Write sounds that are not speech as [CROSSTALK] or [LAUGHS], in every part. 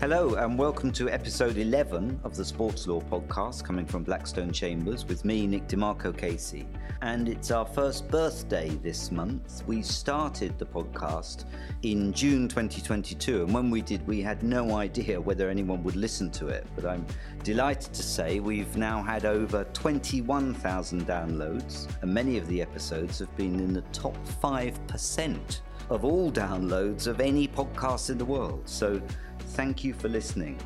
Hello, and welcome to episode 11 of the Sports Law podcast coming from Blackstone Chambers with me, Nick De Marco KC. And it's our first birthday this month. We started the podcast in June 2022, and when we did, we had no idea whether anyone would listen to it. But I'm delighted to say we've now had over 21,000 downloads, and many of the episodes have been in the top 5% of all downloads of any podcast in the world. So thank you for listening.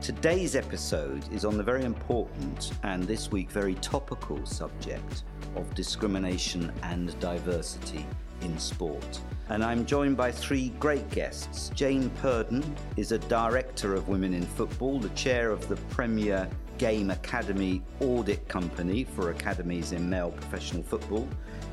Today's episode is on the very important and this week very topical subject of discrimination and diversity in sport. And I'm joined by three great guests. Jane Purdon is a director of Women in Football, the chair of the Premier Game Academy Audit Company for academies in male professional football.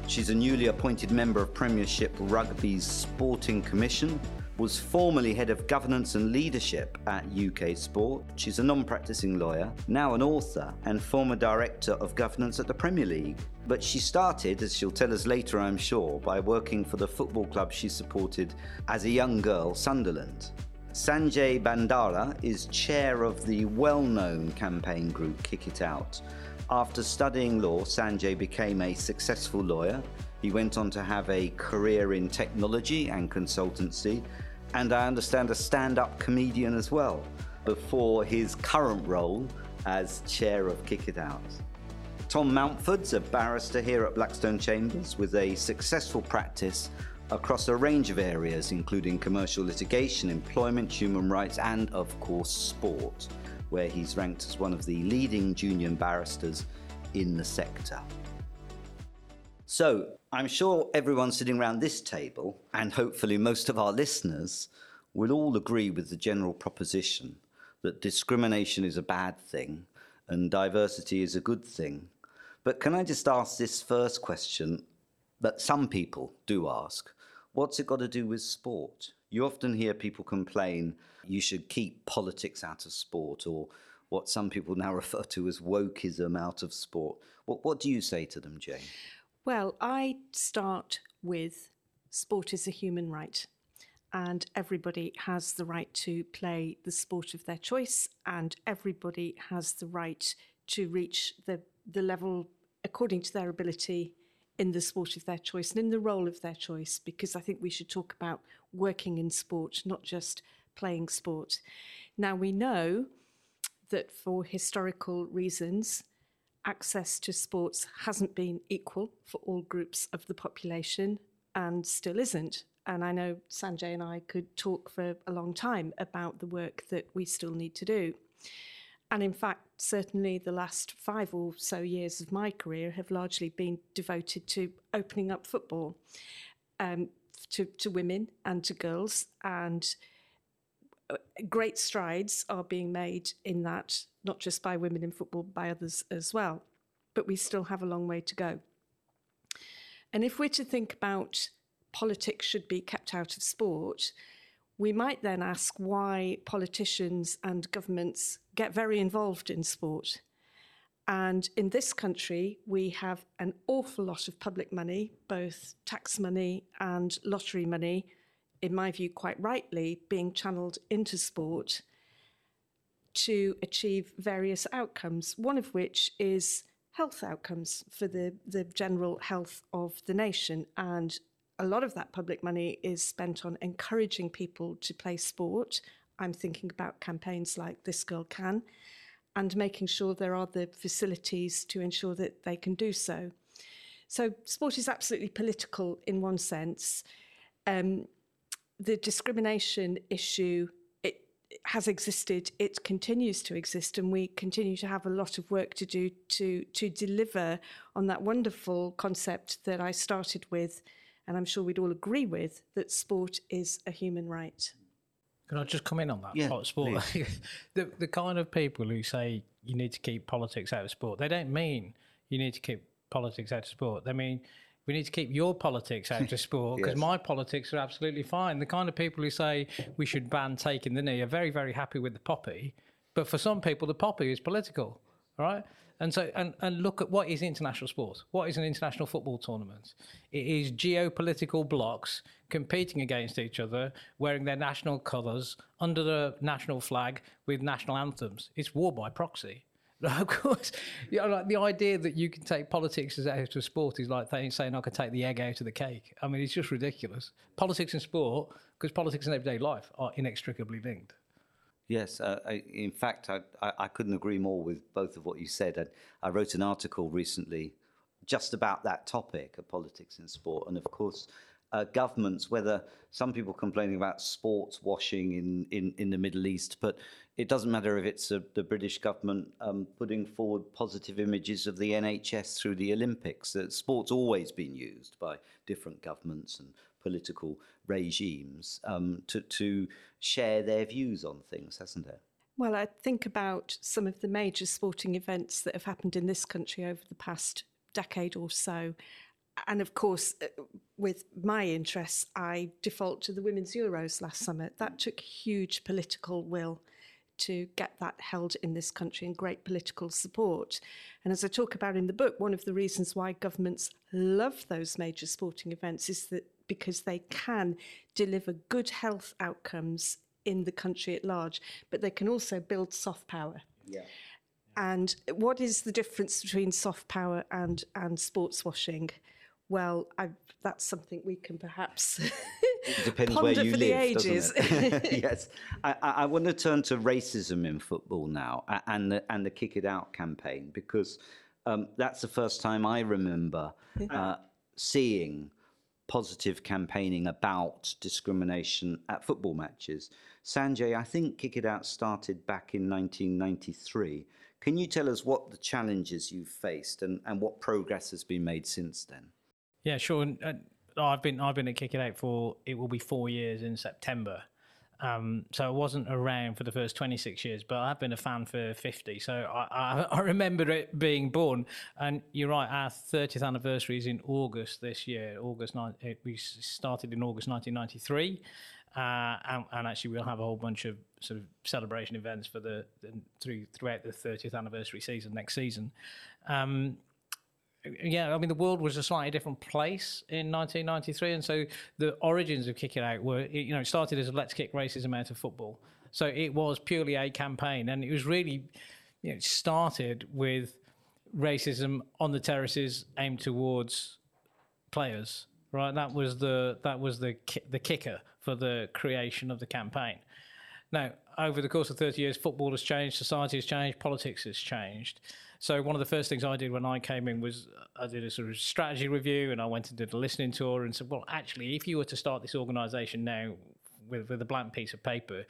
She's a newly appointed member of Premiership Rugby's Sporting Commission was formerly head of governance and leadership at UK Sport. She's a non practicing lawyer, now an author, and former director of governance at the Premier League. But she started, as she'll tell us later, I'm sure, by working for the football club she supported as a young girl, Sunderland. Sanjay Bhandari is chair of the well known campaign group Kick It Out. After studying law, Sanjay became a successful lawyer. He went on to have a career in technology and consultancy and I understand a stand up comedian as well, before his current role as chair of Kick It Out. Tom Mountford's a barrister here at Blackstone Chambers with a successful practice across a range of areas, including commercial litigation, employment, human rights, and of course, sport, where he's ranked as one of the leading junior barristers in the sector. So, I'm sure everyone sitting around this table, and hopefully most of our listeners, will all agree with the general proposition that discrimination is a bad thing and diversity is a good thing. But can I just ask this first question that some people do ask? What's it got to do with sport? You often hear people complain you should keep politics out of sport or what some people now [LAUGHS] refer to as wokeism out of sport. What, what do you say to them, Jane? Well, I start with sport is a human right, and everybody has the right to play the sport of their choice, and everybody has the right to reach the, the level according to their ability in the sport of their choice and in the role of their choice, because I think we should talk about working in sport, not just playing sport. Now, we know that for historical reasons, access to sports hasn't been equal for all groups of the population and still isn't. And I know Sanjay and I could talk for a long time about the work that we still need to do. And in fact, certainly the last five or so years of my career have largely been devoted to opening up football um, to, to women and to girls. And great strides are being made in that not just by women in football, by others as well. But we still have a long way to go. And if we're to think about politics should be kept out of sport, we might then ask why politicians and governments get very involved in sport. And in this country, we have an awful lot of public money, both tax money and lottery money, in my view, quite rightly, being channeled into sport to achieve various outcomes, one of which is health outcomes for the, the general health of the nation. And a lot of that public money is spent on encouraging people to play sport. I'm thinking about campaigns like This Girl Can and making sure there are the facilities to ensure that they can do so. So, sport is absolutely political in one sense. Um, the discrimination issue it has existed, it continues to exist, and we continue to have a lot of work to do to to deliver on that wonderful concept that I started with, and I'm sure we'd all agree with that sport is a human right. Can I just come in on that? Yeah, sport. [LAUGHS] the the kind of people who say you need to keep politics out of sport, they don't mean you need to keep politics out of sport. They mean we need to keep your politics out of sport because [LAUGHS] yes. my politics are absolutely fine. The kind of people who say we should ban taking the knee are very, very happy with the poppy. But for some people, the poppy is political, right? And so, and, and look at what is international sport. What is an international football tournament? It is geopolitical blocks competing against each other, wearing their national colours under the national flag with national anthems. It's war by proxy. [LAUGHS] of course, you know, like the idea that you can take politics as out of sport is like saying I can take the egg out of the cake. I mean, it's just ridiculous. Politics and sport, because politics and everyday life are inextricably linked. Yes, uh, I, in fact, I, I, couldn't agree more with both of what you said. I, I wrote an article recently just about that topic of politics and sport, and of course, uh, governments, whether some people complaining about sports washing in, in, in the Middle East, but it doesn't matter if it's a, the British government um, putting forward positive images of the NHS through the Olympics. That sport's always been used by different governments and political regimes um, to, to share their views on things, hasn't it? Well, I think about some of the major sporting events that have happened in this country over the past decade or so. And of course, uh, with my interests, I default to the Women's Euros last summer. That took huge political will to get that held in this country and great political support. And as I talk about in the book, one of the reasons why governments love those major sporting events is that because they can deliver good health outcomes in the country at large, but they can also build soft power. Yeah. And what is the difference between soft power and, and sports washing? Well, I, that's something we can perhaps depends where you live, ages. [LAUGHS] [LAUGHS] yes, I, I, want to turn to racism in football now and the and the Kick It Out campaign because um, that's the first time I remember uh, seeing positive campaigning about discrimination at football matches. Sanjay, I think Kick It Out started back in 1993. Can you tell us what the challenges you've faced and, and what progress has been made since then? Yeah, sure. Uh, I've been I've been at Kick It Out for it will be four years in September. Um, so I wasn't around for the first 26 years, but I've been a fan for 50. So I, I, [LAUGHS] I, remember it being born. And you're right, our 30th anniversary is in August this year. August nine, we started in August 1993, uh, and, and, actually we'll have a whole bunch of sort of celebration events for the, the through throughout the 30th anniversary season next season. Um, yeah, I mean, the world was a slightly different place in 1993, and so the origins of Kick It Out were, you know, it started as a Let's Kick Racism Out of Football. So it was purely a campaign, and it was really, you know, started with racism on the terraces aimed towards players. Right, that was the that was the the kicker for the creation of the campaign. Now, over the course of 30 years, football has changed, society has changed, politics has changed. So one of the first things I did when I came in was I did a sort of strategy review and I went and did a listening tour and said, well, actually, if you were to start this organisation now with, with a blank piece of paper,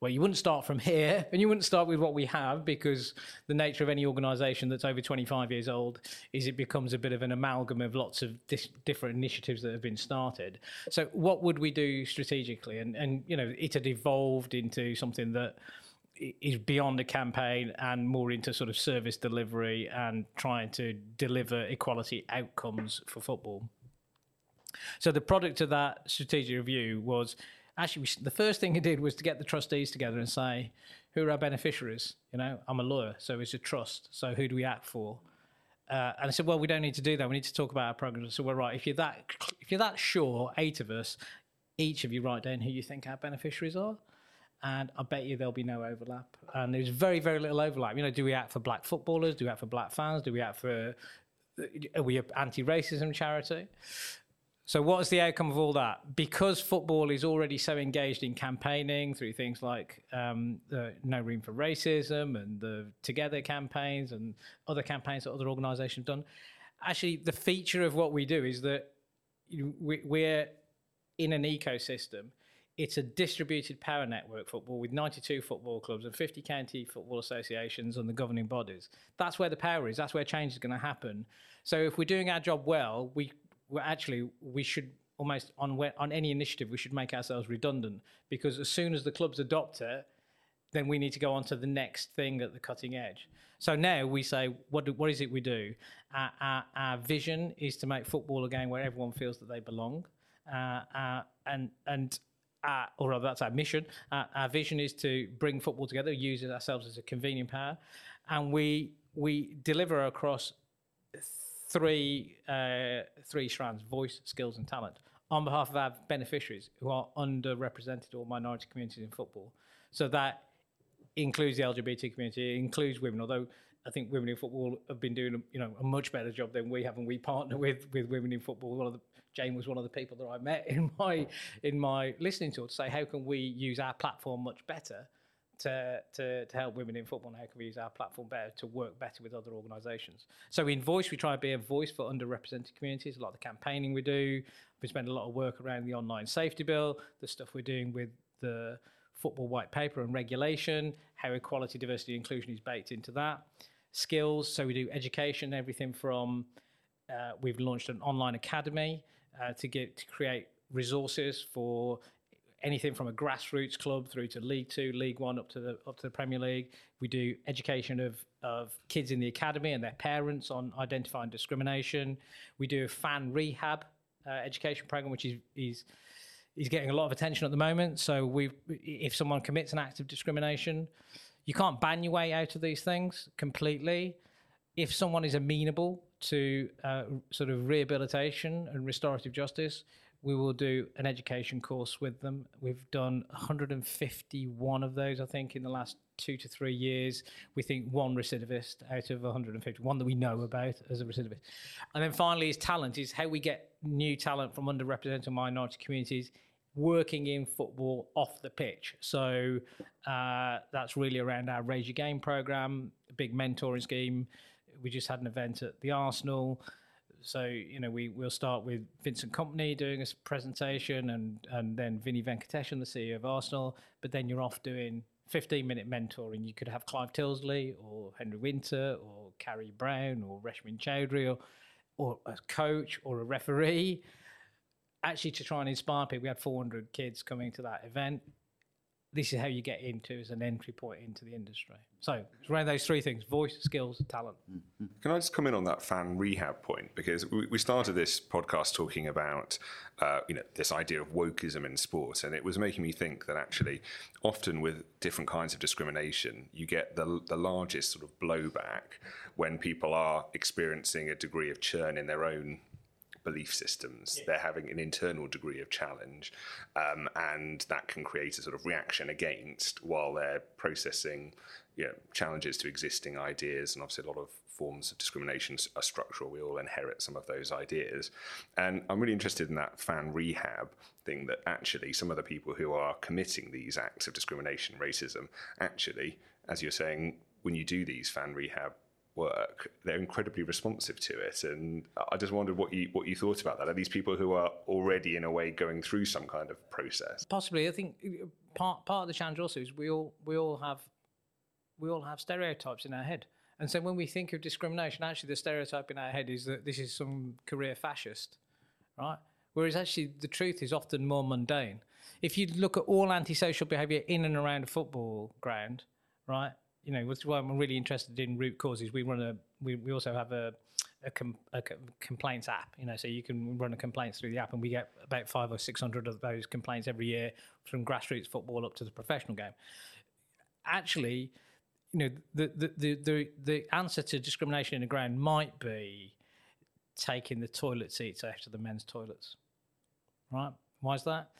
well, you wouldn't start from here and you wouldn't start with what we have because the nature of any organisation that's over 25 years old is it becomes a bit of an amalgam of lots of dis- different initiatives that have been started. So what would we do strategically? And, and you know, it had evolved into something that is beyond a campaign and more into sort of service delivery and trying to deliver equality outcomes for football. So the product of that strategic review was actually the first thing he did was to get the trustees together and say, who are our beneficiaries? You know, I'm a lawyer, so it's a trust. So who do we act for? Uh, and I said, well, we don't need to do that. We need to talk about our program. So we're right. If you're that, if you're that sure, eight of us, each of you write down who you think our beneficiaries are and I bet you there'll be no overlap. And there's very, very little overlap. You know, do we act for black footballers? Do we act for black fans? Do we act for are we an anti-racism charity? So what's the outcome of all that? Because football is already so engaged in campaigning through things like um, No Room for Racism and the Together campaigns and other campaigns that other organisations have done. Actually, the feature of what we do is that we're in an ecosystem it's a distributed power network football with 92 football clubs and 50 county football associations and the governing bodies. That's where the power is. That's where change is going to happen. So if we're doing our job well, we actually we should almost on on any initiative we should make ourselves redundant because as soon as the clubs adopt it, then we need to go on to the next thing at the cutting edge. So now we say, what, do, what is it we do? Our, our, our, vision is to make football a game where everyone feels that they belong. Uh, uh, and and or rather, that's our mission. Uh, our vision is to bring football together, use ourselves as a convening power, and we we deliver across three uh, three strands: voice, skills, and talent. on behalf of our beneficiaries who are underrepresented or minority communities in football. So that includes the LGBT community, it includes women, although I think women in football have been doing you know a much better job than we have, and we partner with with women in football. One of the Jane was one of the people that I met [LAUGHS] in my in my listening tour to say how can we use our platform much better to, to, to help women in football and how can we use our platform better to work better with other organisations. So in Voice, we try to be a voice for underrepresented communities, a lot of the campaigning we do. We spend a lot of work around the online safety bill, the stuff we're doing with the football white paper and regulation, how equality, diversity, inclusion is baked into that. Skills, so we do education, everything from uh, we've launched an online academy uh, to get to create resources for anything from a grassroots club through to League Two, League One, up to the up to the Premier League. We do education of of kids in the academy and their parents on identifying discrimination. We do a fan rehab uh, education program, which is is is getting a lot of attention at the moment. So we, if someone commits an act of discrimination, you can't ban your way out of these things completely. If someone is amenable to uh, sort of rehabilitation and restorative justice, we will do an education course with them. We've done 151 of those, I think, in the last two to three years. We think one recidivist out of 150, one that we know about as a recidivist. And then finally, is talent, is how we get new talent from underrepresented minority communities working in football off the pitch. So uh, that's really around our Raise Your Game program, big mentoring scheme. We just had an event at the Arsenal so you know we will start with Vincent Kompany doing a presentation, and and then Vinai Venkatesham, the CEO of Arsenal. But then you're off doing 15 minute mentoring. You could have Clive Tyldesley or Henry Winter or Carrie Brown or Reshmin Chowdhury or or a coach or a referee. Actually, to try and inspire people, we had 400 kids coming to that event this is how you get into as an entry point into the industry. So it's around those three things: voice, skills, talent. Mm-hmm. Can I just come in on that fan rehab point because we started this podcast talking about uh, you know this idea of wokeism in sport, and it was making me think that actually, often with different kinds of discrimination, you get the the largest sort of blowback when people are experiencing a degree of churn in their own belief systems. Yeah. They're having an internal degree of challenge, um, and that can create a sort of reaction against while they're processing you know, challenges to existing ideas. And obviously, a lot of forms of discrimination are structural. We all inherit some of those ideas. And I'm really interested in that fan rehab thing that actually some of the people who are committing these acts of discrimination, racism, actually, as you're saying, when you do these fan rehab work, they're incredibly responsive to it. And I just wondered what you what you thought about that. Are these people who are already in a way going through some kind of process? Possibly. I think uh, part part of the challenge also is we all we all have we all have stereotypes in our head. And so when we think of discrimination, actually the stereotype in our head is that this is some career fascist, right? Whereas actually the truth is often more mundane. If you look at all antisocial behaviour in and around a football ground, right, you know, which is why I'm really interested in root causes. We run a, we, we also have a, a, com, a, complaints app, you know, so you can run a complaints through the app, and we get about five or six hundred of those complaints every year from grassroots football up to the professional game. Actually, you know, the the the the, the answer to discrimination in the ground might be taking the toilet seats after the men's toilets, right? Why is that?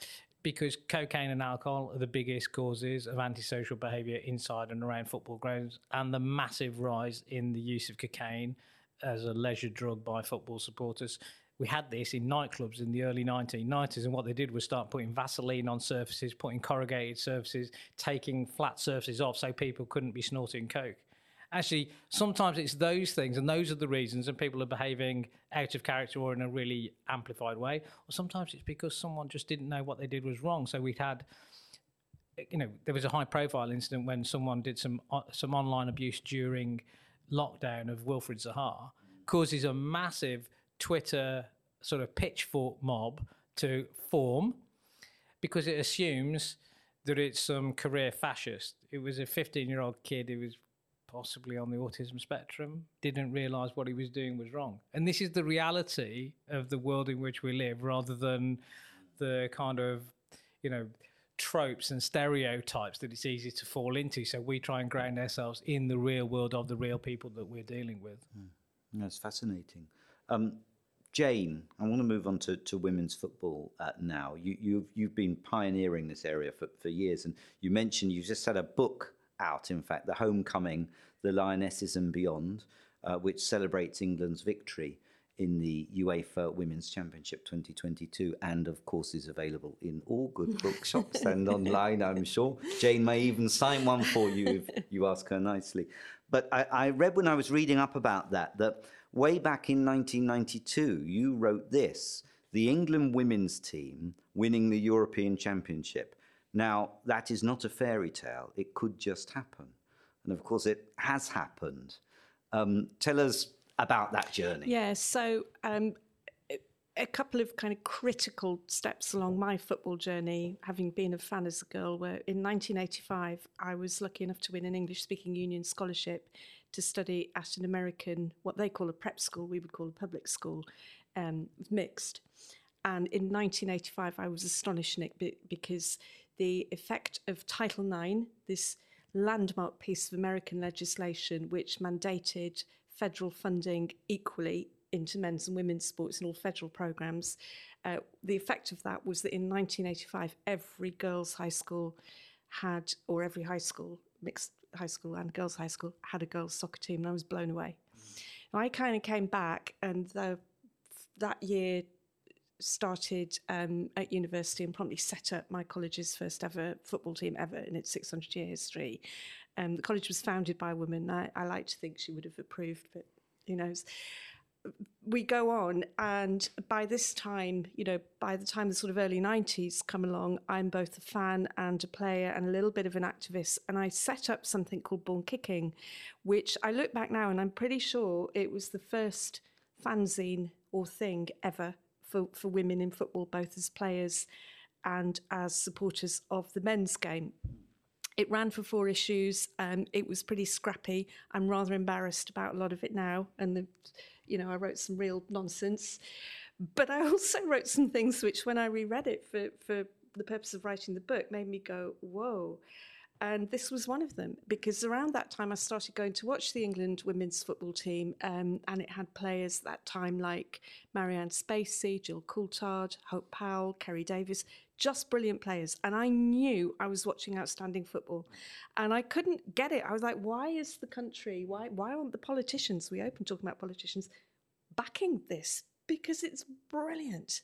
Because cocaine and alcohol are the biggest causes of antisocial behaviour inside and around football grounds, and the massive rise in the use of cocaine as a leisure drug by football supporters. We had this in nightclubs in the early 1990s, and what they did was start putting Vaseline on surfaces, putting corrugated surfaces, taking flat surfaces off so people couldn't be snorting coke actually sometimes it's those things and those are the reasons and people are behaving out of character or in a really amplified way or sometimes it's because someone just didn't know what they did was wrong so we had you know there was a high profile incident when someone did some uh, some online abuse during lockdown of Wilfried Zaha causes a massive twitter sort of pitchfork mob to form because it assumes that it's some career fascist. It was a 15 year old kid who was possibly on the autism spectrum, didn't realize what he was doing was wrong. And this is the reality of the world in which we live rather than the kind of, you know, tropes and stereotypes that it's easy to fall into. So we try and ground ourselves in the real world of the real people that we're dealing with. Mm. That's fascinating. Um, Jane, I want to move on to, to women's football uh, now. You, you've, you've been pioneering this area for, for years, and you mentioned you just had a book out, in fact, The Homecoming, The Lionesses and Beyond, uh, which celebrates England's victory in the UEFA Women's Championship 2022, and of course is available in all good [LAUGHS] bookshops and online, I'm sure. Jane may even sign one for you if you ask her nicely. But I, I read when I was reading up about that that way back in 1992, you wrote this the England women's team winning the European Championship. Now, that is not a fairy tale, it could just happen. And of course, it has happened. Um, tell us about that journey. Yeah, so um, a couple of kind of critical steps along my football journey, having been a fan as a girl, were in 1985, I was lucky enough to win an English speaking union scholarship to study at an American, what they call a prep school, we would call a public school, um, mixed. And in 1985, I was astonished, Nick, because the effect of Title IX, this landmark piece of American legislation which mandated federal funding equally into men's and women's sports in all federal programs. Uh, the effect of that was that in 1985, every girls' high school had, or every high school, mixed high school and girls' high school, had a girls' soccer team, and I was blown away. Mm. I kind of came back, and the, that year started um, at university and promptly set up my college's first ever football team ever in its 600 year history. Um, the college was founded by a woman. I, I like to think she would have approved, but who knows? we go on, and by this time, you know, by the time the sort of early 90s come along, I'm both a fan and a player and a little bit of an activist. And I set up something called Born Kicking, which I look back now and I'm pretty sure it was the first fanzine or thing ever for, for women in football, both as players and as supporters of the men's game. It ran for four issues. Um, it was pretty scrappy. I'm rather embarrassed about a lot of it now, and the you know, I wrote some real nonsense. But I [LAUGHS] also wrote some things which, when I reread it for, for the purpose of writing the book, made me go, whoa. And this was one of them because around that time I started going to watch the England women's football team, um, and it had players that time like Marianne Spacey, Gill Coultard, Hope Powell, Kerry Davis, just brilliant players. And I knew I was watching outstanding football. And I couldn't get it. I was like, why is the country, why, why aren't the politicians, we open talking about politicians, backing this? Because it's brilliant.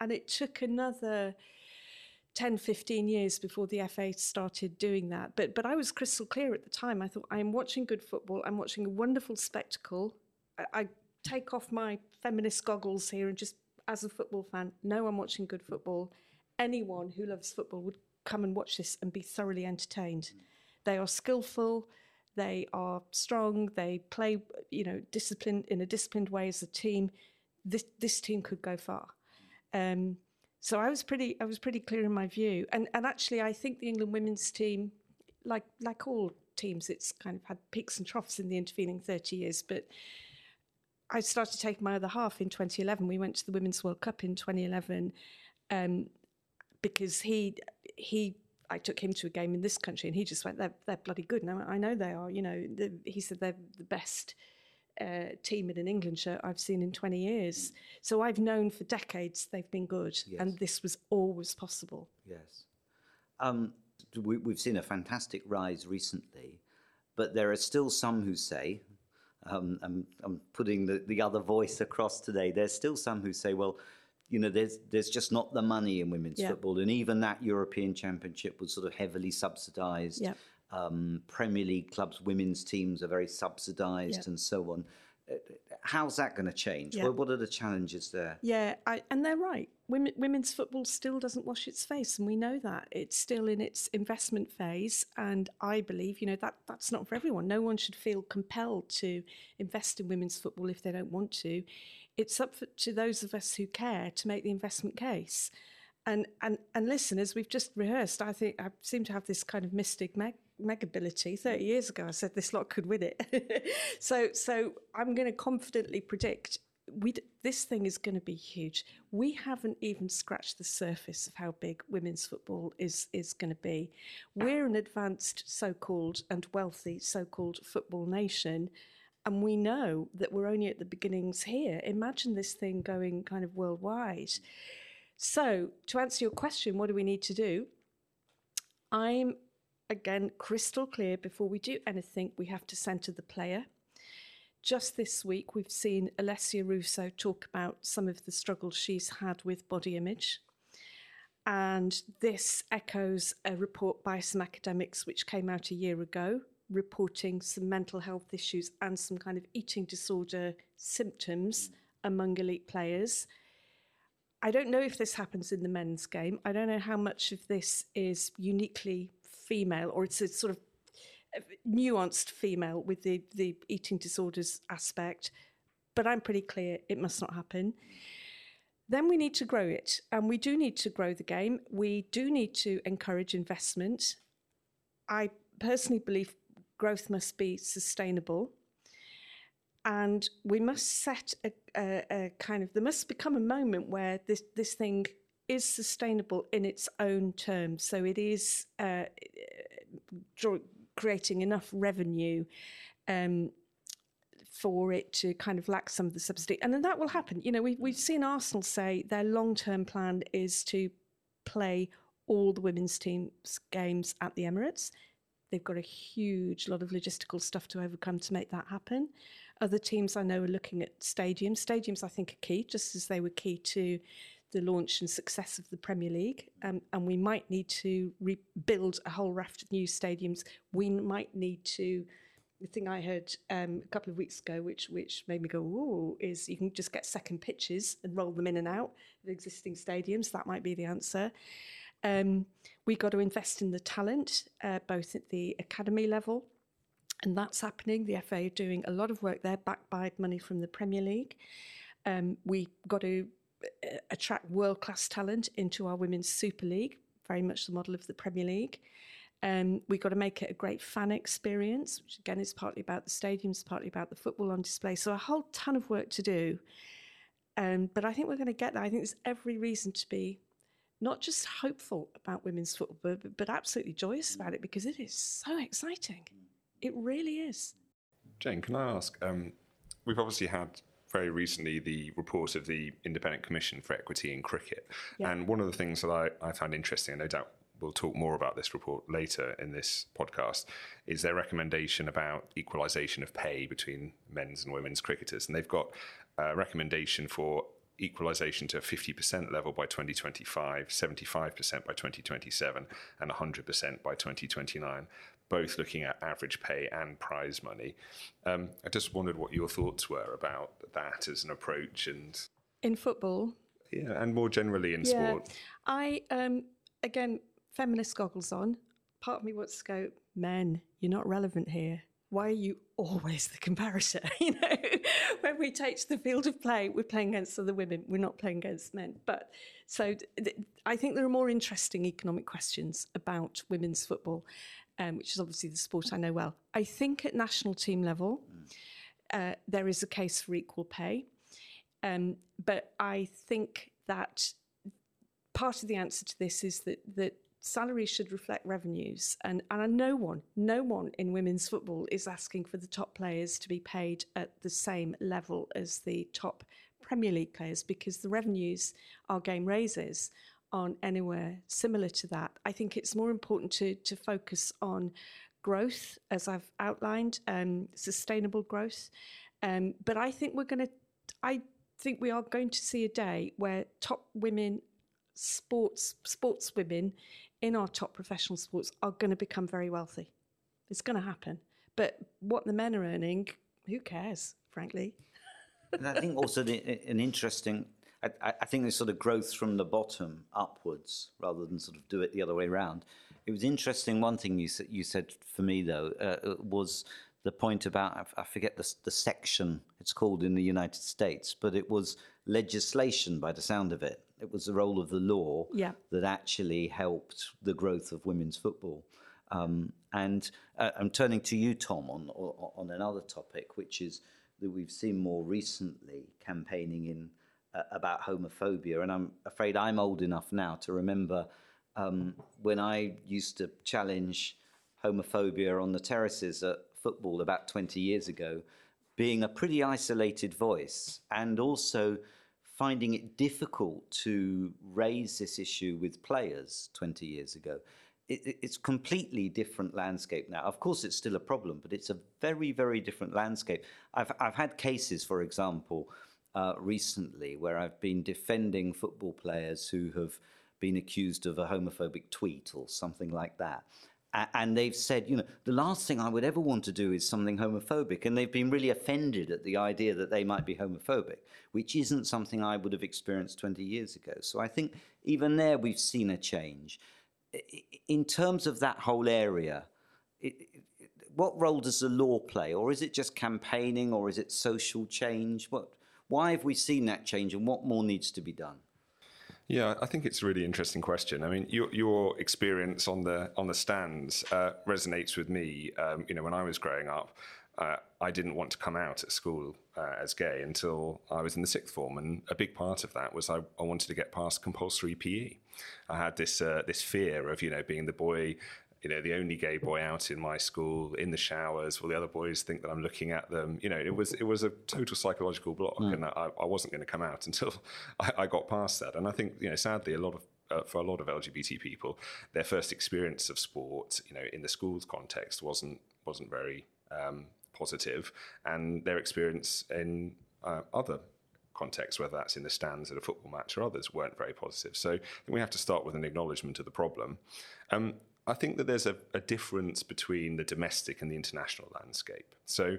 And it took another 10, 15 years before the FA started doing that. But, but I was crystal clear at the time. I thought, I'm watching good football. I'm watching a wonderful spectacle. I, I take off my feminist goggles here and just, as a football fan, know I'm watching good football anyone who loves football would come and watch this and be thoroughly entertained. They are skillful, they are strong, they play, you know, disciplined in a disciplined way as a team. This this team could go far. Um, so I was pretty I was pretty clear in my view. And and actually I think the England women's team, like like all teams, it's kind of had peaks and troughs in the intervening 30 years, but I started taking my other half in 2011. We went to the Women's World Cup in 2011. Um, because he he I took him to a game in this country and he just went they're they're bloody good now I know they are you know the, he said they're the best uh, team in an England shirt I've seen in 20 years so I've known for decades they've been good yes. and this was always possible yes um, we, we've seen a fantastic rise recently but there are still some who say um, I'm, I'm putting the, the other voice across today there's still some who say well you know, there's there's just not the money in women's yeah. football, and even that European Championship was sort of heavily subsidised. Yeah. Um, Premier League clubs, women's teams are very subsidised, yeah. and so on. Uh, how's that going to change? Yeah. What, what are the challenges there? Yeah, I, and they're right. Women, women's football still doesn't wash its face, and we know that it's still in its investment phase. And I believe, you know, that that's not for everyone. No one should feel compelled to invest in women's football if they don't want to it's up for, to those of us who care to make the investment case. And, and, and listen, as we've just rehearsed, I think I seem to have this kind of mystic meg, megability. 30 years ago, I said this lot could win it. [LAUGHS] so, so I'm going to confidently predict we this thing is going to be huge. We haven't even scratched the surface of how big women's football is is going to be. We're an advanced, so-called, and wealthy, so-called football nation, And we know that we're only at the beginnings here. Imagine this thing going kind of worldwide. So, to answer your question, what do we need to do? I'm again crystal clear before we do anything, we have to centre the player. Just this week, we've seen Alessia Russo talk about some of the struggles she's had with body image. And this echoes a report by some academics which came out a year ago reporting some mental health issues and some kind of eating disorder symptoms among elite players. I don't know if this happens in the men's game. I don't know how much of this is uniquely female or it's a sort of nuanced female with the, the eating disorders aspect. But I'm pretty clear it must not happen. Then we need to grow it, and we do need to grow the game. We do need to encourage investment. I personally believe growth must be sustainable. And we must set a, a, a, kind of, there must become a moment where this, this thing is sustainable in its own terms. So it is uh, creating enough revenue um, for it to kind of lack some of the subsidy. And then that will happen. You know, we, we've seen Arsenal say their long term plan is to play all the women's team's games at the Emirates. They've got a huge lot of logistical stuff to overcome to make that happen. Other teams I know are looking at stadiums. Stadiums, I think, are key, just as they were key to the launch and success of the Premier League. Um, and we might need to rebuild a whole raft of new stadiums. We might need to. The thing I heard um, a couple of weeks ago, which which made me go, "Ooh," is you can just get second pitches and roll them in and out of existing stadiums. That might be the answer. Um, we got to invest in the talent, uh, both at the academy level, and that's happening. The FA are doing a lot of work there, backed by money from the Premier League. Um, we got to attract world class talent into our Women's Super League, very much the model of the Premier League. Um, we've got to make it a great fan experience, which again is partly about the stadiums, partly about the football on display. So a whole ton of work to do. Um, but I think we're going to get there. I think there's every reason to be not just hopeful about women's football, but, but absolutely joyous about it because it is so exciting. It really is. Jane, can I ask? Um, we've obviously had very recently the report of the Independent Commission for Equity in Cricket. Yeah. And one of the things that I, I found interesting, and no doubt we'll talk more about this report later in this podcast, is their recommendation about equalisation of pay between men's and women's cricketers. And they've got a recommendation for equalisation to a 50% level by 2025, 75% by 2027, and 100% by 2029, both looking at average pay and prize money. Um, I just wondered what your thoughts were about that as an approach and. In football? Yeah, and more generally in yeah. sport. I, um, again, feminist goggles on. Part of me wants to go, men, you're not relevant here why are you always the comparator? [LAUGHS] you know, when we take to the field of play, we're playing against other women. We're not playing against men. But so th- I think there are more interesting economic questions about women's football, um, which is obviously the sport I know well. I think at national team level, uh, there is a case for equal pay, um, but I think that part of the answer to this is that that salaries should reflect revenues. And, and no one, no one in women's football is asking for the top players to be paid at the same level as the top Premier League players because the revenues our game raises aren't anywhere similar to that. I think it's more important to, to focus on growth, as I've outlined, um, sustainable growth. Um, but I think we're going to, I think we are going to see a day where top women sports sports women in our top professional sports are going to become very wealthy. It's going to happen. But what the men are earning, who cares, frankly? and I think also the, an interesting, I, I, think this sort of growth from the bottom upwards rather than sort of do it the other way around. It was interesting. One thing you said, you said for me though uh, was the point about I forget the, the section it's called in the United States, but it was legislation by the sound of it. It was the role of the law yeah. that actually helped the growth of women's football. Um, and uh, I'm turning to you, Tom, on, on another topic, which is that we've seen more recently campaigning in uh, about homophobia. And I'm afraid I'm old enough now to remember um, when I used to challenge homophobia on the terraces at football about 20 years ago. being a pretty isolated voice and also finding it difficult to raise this issue with players 20 years ago. It, it's completely different landscape now. Of course, it's still a problem, but it's a very, very different landscape. I've, I've had cases, for example, uh, recently where I've been defending football players who have been accused of a homophobic tweet or something like that and they've said, you know, the last thing I would ever want to do is something homophobic. And they've been really offended at the idea that they might be homophobic, which isn't something I would have experienced 20 years ago. So I think even there we've seen a change. In terms of that whole area, it, what role does the law play? Or is it just campaigning or is it social change? What, why have we seen that change and what more needs to be done? Yeah, I think it's a really interesting question. I mean, your, your experience on the on the stands uh, resonates with me. Um, you know, when I was growing up, uh, I didn't want to come out at school uh, as gay until I was in the sixth form, and a big part of that was I, I wanted to get past compulsory PE. I had this uh, this fear of you know being the boy you know, the only gay boy out in my school in the showers. All the other boys think that I'm looking at them. You know, it was it was a total psychological block, mm. and I, I, wasn't going to come out until [LAUGHS] I, I, got past that. And I think, you know, sadly, a lot of uh, for a lot of LGBT people, their first experience of sport, you know, in the schools context wasn't wasn't very um, positive, and their experience in uh, other contexts, whether that's in the stands at a football match or others, weren't very positive. So I think we have to start with an acknowledgement of the problem. Um, I think that there's a, a difference between the domestic and the international landscape. So,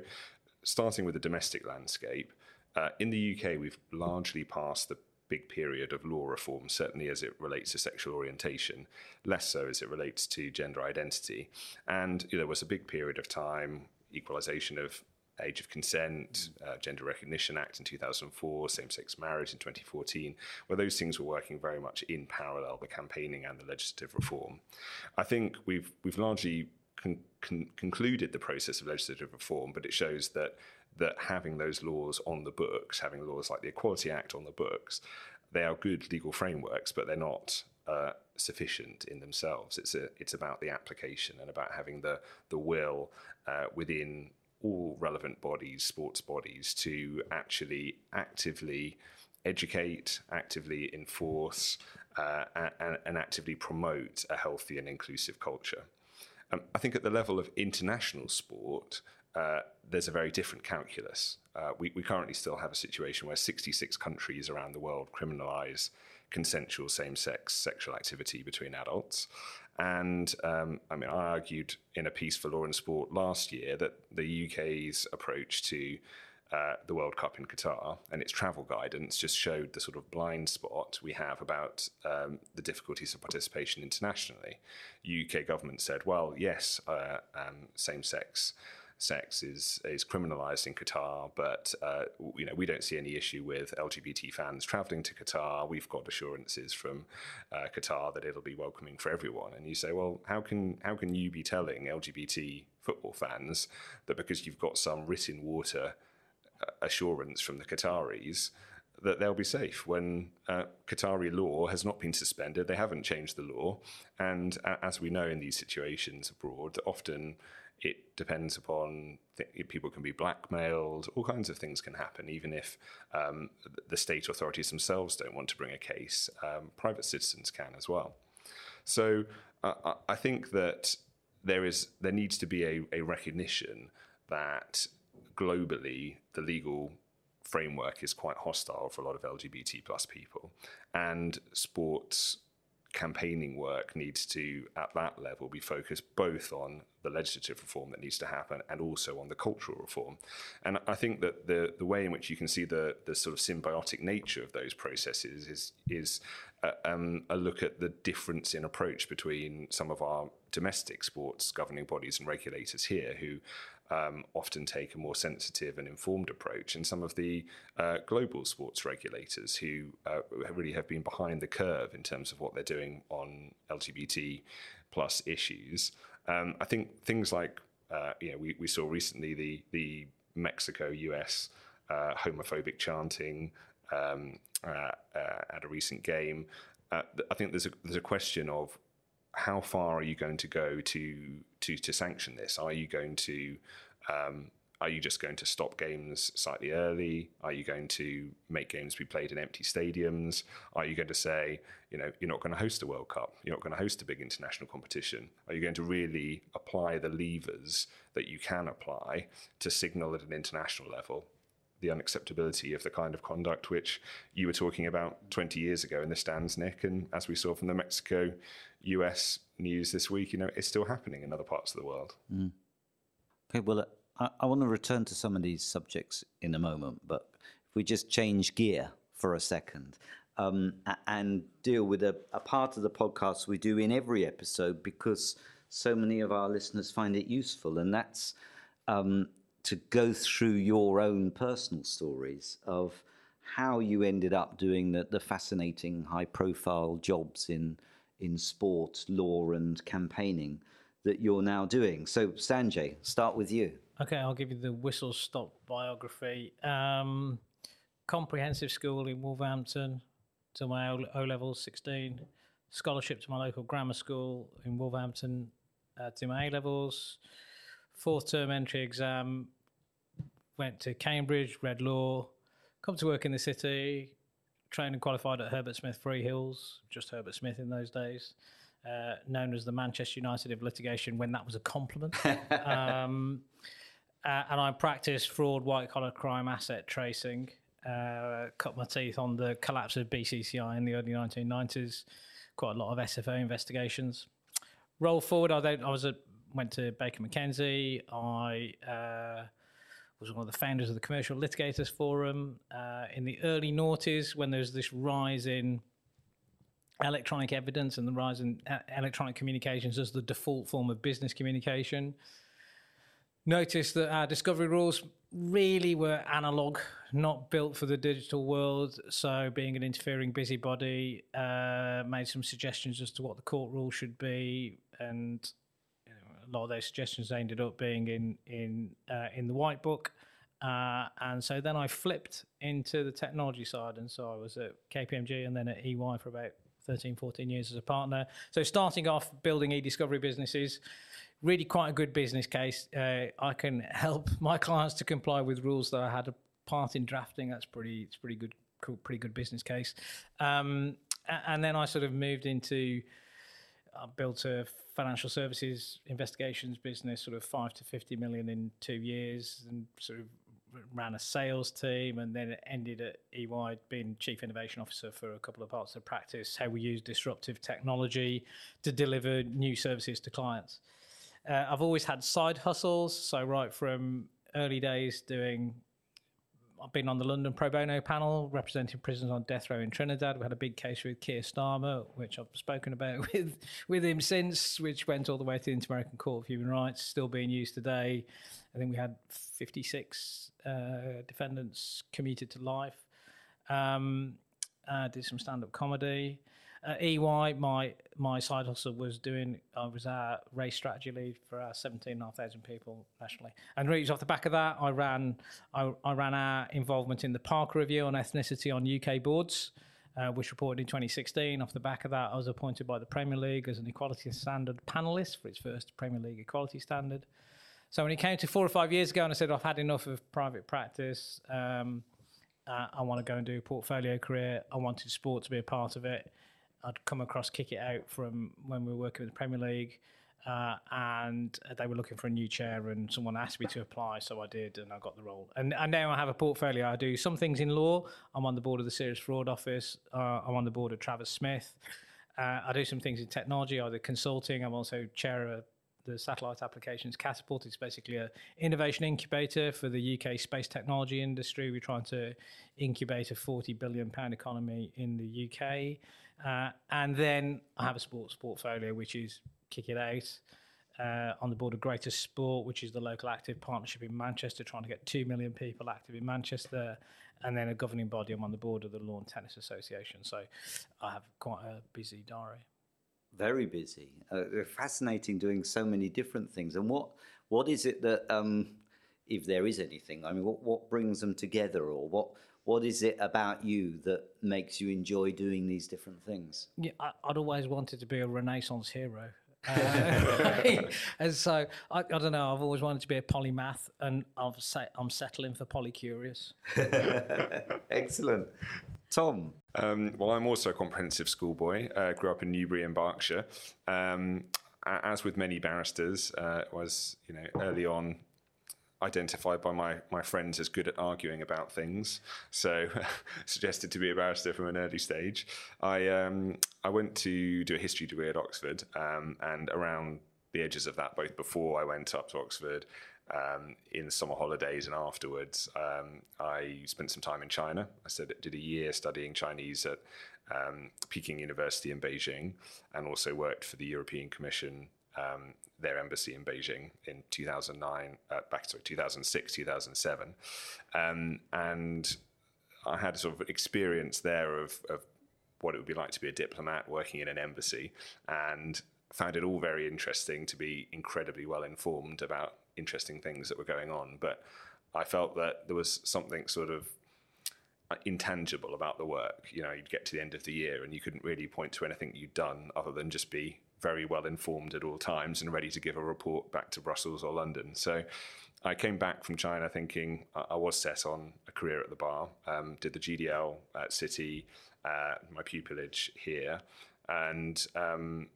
starting with the domestic landscape, uh, in the UK, we've largely passed the big period of law reform, certainly as it relates to sexual orientation, less so as it relates to gender identity. And you know, there was a big period of time, equalisation of age of consent, uh, Gender Recognition Act in 2004, same sex marriage in 2014, where those things were working very much in parallel, the campaigning and the legislative reform. I think we've, we've largely con- con- concluded the process of legislative reform, but it shows that, that having those laws on the books, having laws like the Equality Act on the books, they are good legal frameworks, but they're not uh, sufficient in themselves. It's a, it's about the application and about having the the will uh, within all relevant bodies, sports bodies, to actually actively educate, actively enforce, uh, and, and, actively promote a healthy and inclusive culture. Um, I think at the level of international sport, uh, there's a very different calculus. Uh, we, we, currently still have a situation where 66 countries around the world criminalize consensual same sex sexual activity between adults. And um, I mean, I argued in a piece for Law and Sport last year that the UK's approach to uh, the World Cup in Qatar and its travel guidance just showed the sort of blind spot we have about um, the difficulties of participation internationally. UK government said, well, yes, uh, um, same sex sex is is criminalized in Qatar, but uh, you know we don't see any issue with LGBT fans traveling to Qatar. We've got assurances from uh, Qatar that it'll be welcoming for everyone. And you say, well, how can how can you be telling LGBT football fans that because you've got some written water uh, assurance from the Qataris that they'll be safe when uh, Qatari law has not been suspended. They haven't changed the law. And uh, as we know in these situations abroad, often it depends upon th- people can be blackmailed, all kinds of things can happen, even if um, the state authorities themselves don't want to bring a case. Um, private citizens can as well. So uh, I think that there is there needs to be a, a recognition that globally the legal framework is quite hostile for a lot of LGBT plus people, and sports campaigning work needs to, at that level, be focused both on the legislative reform that needs to happen and also on the cultural reform. And I think that the the way in which you can see the the sort of symbiotic nature of those processes is is a, um, a look at the difference in approach between some of our domestic sports governing bodies and regulators here who um, often take a more sensitive and informed approach, and some of the uh, global sports regulators who uh, really have been behind the curve in terms of what they're doing on LGBT plus issues. Um, I think things like uh, you know we, we saw recently the the Mexico US uh, homophobic chanting um, uh, uh, at a recent game. I think there's a there's a question of how far are you going to go to to to sanction this? Are you going to um, Are you just going to stop games slightly early? Are you going to make games be played in empty stadiums? Are you going to say, you know, you're not going to host a World Cup, you're not going to host a big international competition? Are you going to really apply the levers that you can apply to signal at an international level the unacceptability of the kind of conduct which you were talking about 20 years ago in the stands, Nick. And as we saw from the Mexico US news this week, you know, it's still happening in other parts of the world. Mm. Okay, well, I, I want to return to some of these subjects in a moment, but if we just change gear for a second um, and deal with a, a part of the podcast we do in every episode because so many of our listeners find it useful, and that's um, to go through your own personal stories of how you ended up doing the, the fascinating high profile jobs in in sport, law and campaigning that you're now doing. So Sanjay, start with you. Okay, I'll give you the whistle stop biography. Um, comprehensive school in Wolverhampton to my O, o level 16. Scholarship to my local grammar school in Wolverhampton uh, to my A levels. Fourth term entry exam went to Cambridge, read law, come to work in the city, trained and qualified at Herbert Smith Freehills, just Herbert Smith in those days, uh, known as the Manchester United of litigation when that was a compliment. [LAUGHS] um, uh, and I practiced fraud, white collar crime, asset tracing. Uh, cut my teeth on the collapse of BCCI in the early 1990s. Quite a lot of SFO investigations. Roll forward, I, I was at, went to Baker McKenzie. I uh, was one of the founders of the Commercial Litigators Forum uh, in the early noughties when there's this rise in electronic evidence and the rise in uh, electronic communications as the default form of business communication. Noticed that our discovery rules really were analog, not built for the digital world. So, being an interfering busybody, uh, made some suggestions as to what the court rule should be, and a lot of those suggestions ended up being in in uh, in the white book. Uh, and so then I flipped into the technology side. And so I was at KPMG and then at EY for about 13, 14 years as a partner. So starting off building e-discovery businesses, really quite a good business case. Uh, I can help [LAUGHS] my clients to comply with rules that I had a part in drafting. That's pretty, it's pretty good, cool, pretty good business case. Um, and then I sort of moved into, I built a financial services investigations business, sort of five to 50 million in two years and sort of ran a sales team and then ended at EY being chief innovation officer for a couple of parts of practice, how we use disruptive technology to deliver new services to clients. Uh, I've always had side hustles, so right from early days doing I've been on the London pro bono panel representing prisoners on death row in Trinidad. We had a big case with Keir Starmer, which I've spoken about [LAUGHS] with with him since, which went all the way to the Inter-American Court of Human Rights, still being used today. I think we had 56 uh, defendants commuted to life. Um, uh, did some stand-up comedy. At EY, my my side hustle was doing. I was our race strategy lead for our seventeen and a half thousand people nationally, and really off the back of that, I ran I, I ran our involvement in the Parker Review on ethnicity on UK boards. Uh, which reported in 2016. Off the back of that, I was appointed by the Premier League as an equality standard panelist for its first Premier League equality standard. So when it came to four or five years ago, and I said I've had enough of private practice, um, uh, I want to go and do a portfolio career. I wanted sport to be a part of it. I'd come across Kick It Out from when we were working with the Premier League, uh, and they were looking for a new chair, and someone asked me to apply, so I did, and I got the role. And, and now I have a portfolio. I do some things in law. I'm on the board of the Serious Fraud Office. Uh, I'm on the board of Travers Smith. Uh, I do some things in technology, either consulting. I'm also chair of the Satellite Applications Catapult. It's basically an innovation incubator for the UK space technology industry. We're trying to incubate a 40 billion pound economy in the UK. Uh, and then I have a sports portfolio, which is Kick It Out. Uh, on the board of Greater Sport, which is the local active partnership in Manchester, trying to get 2 million people active in Manchester, and then a governing body. I'm on the board of the Lawn Tennis Association. So I have quite a busy diary. Very busy. Uh, fascinating doing so many different things. And what what is it that, um, if there is anything, I mean, what, what brings them together or what what is it about you that makes you enjoy doing these different things? Yeah, I, would always wanted to be a Renaissance hero. [LAUGHS] Uh, [LAUGHS] and so I, I, don't know. I've always wanted to be a polymath, and I've set, I'm settling for polycurious. [LAUGHS] Excellent, Tom. Um, well, I'm also a comprehensive schoolboy. Uh, grew up in Newbury in Berkshire. Um, as with many barristers, uh, was you know early on identified by my, my friends as good at arguing about things, so [LAUGHS] suggested to be a barrister from an early stage. I um, I went to do a history degree at Oxford, um, and around the edges of that, both before I went up to Oxford, um, in summer holidays and afterwards, um, I spent some time in China. I said did a year studying Chinese at um, Peking University in Beijing, and also worked for the European Commission um, their embassy in Beijing in 2009, uh, back to 2006, 2007, um, and I had sort of experience there of, of what it would be like to be a diplomat working in an embassy, and found it all very interesting to be incredibly well informed about interesting things that were going on. But I felt that there was something sort of uh, intangible about the work. You know, you'd get to the end of the year and you couldn't really point to anything you'd done other than just be very well informed at all times and ready to give a report back to Brussels or London. So I came back from China thinking I was set on a career at the bar, um, did the GDL at City, uh, my pupillage here, and um,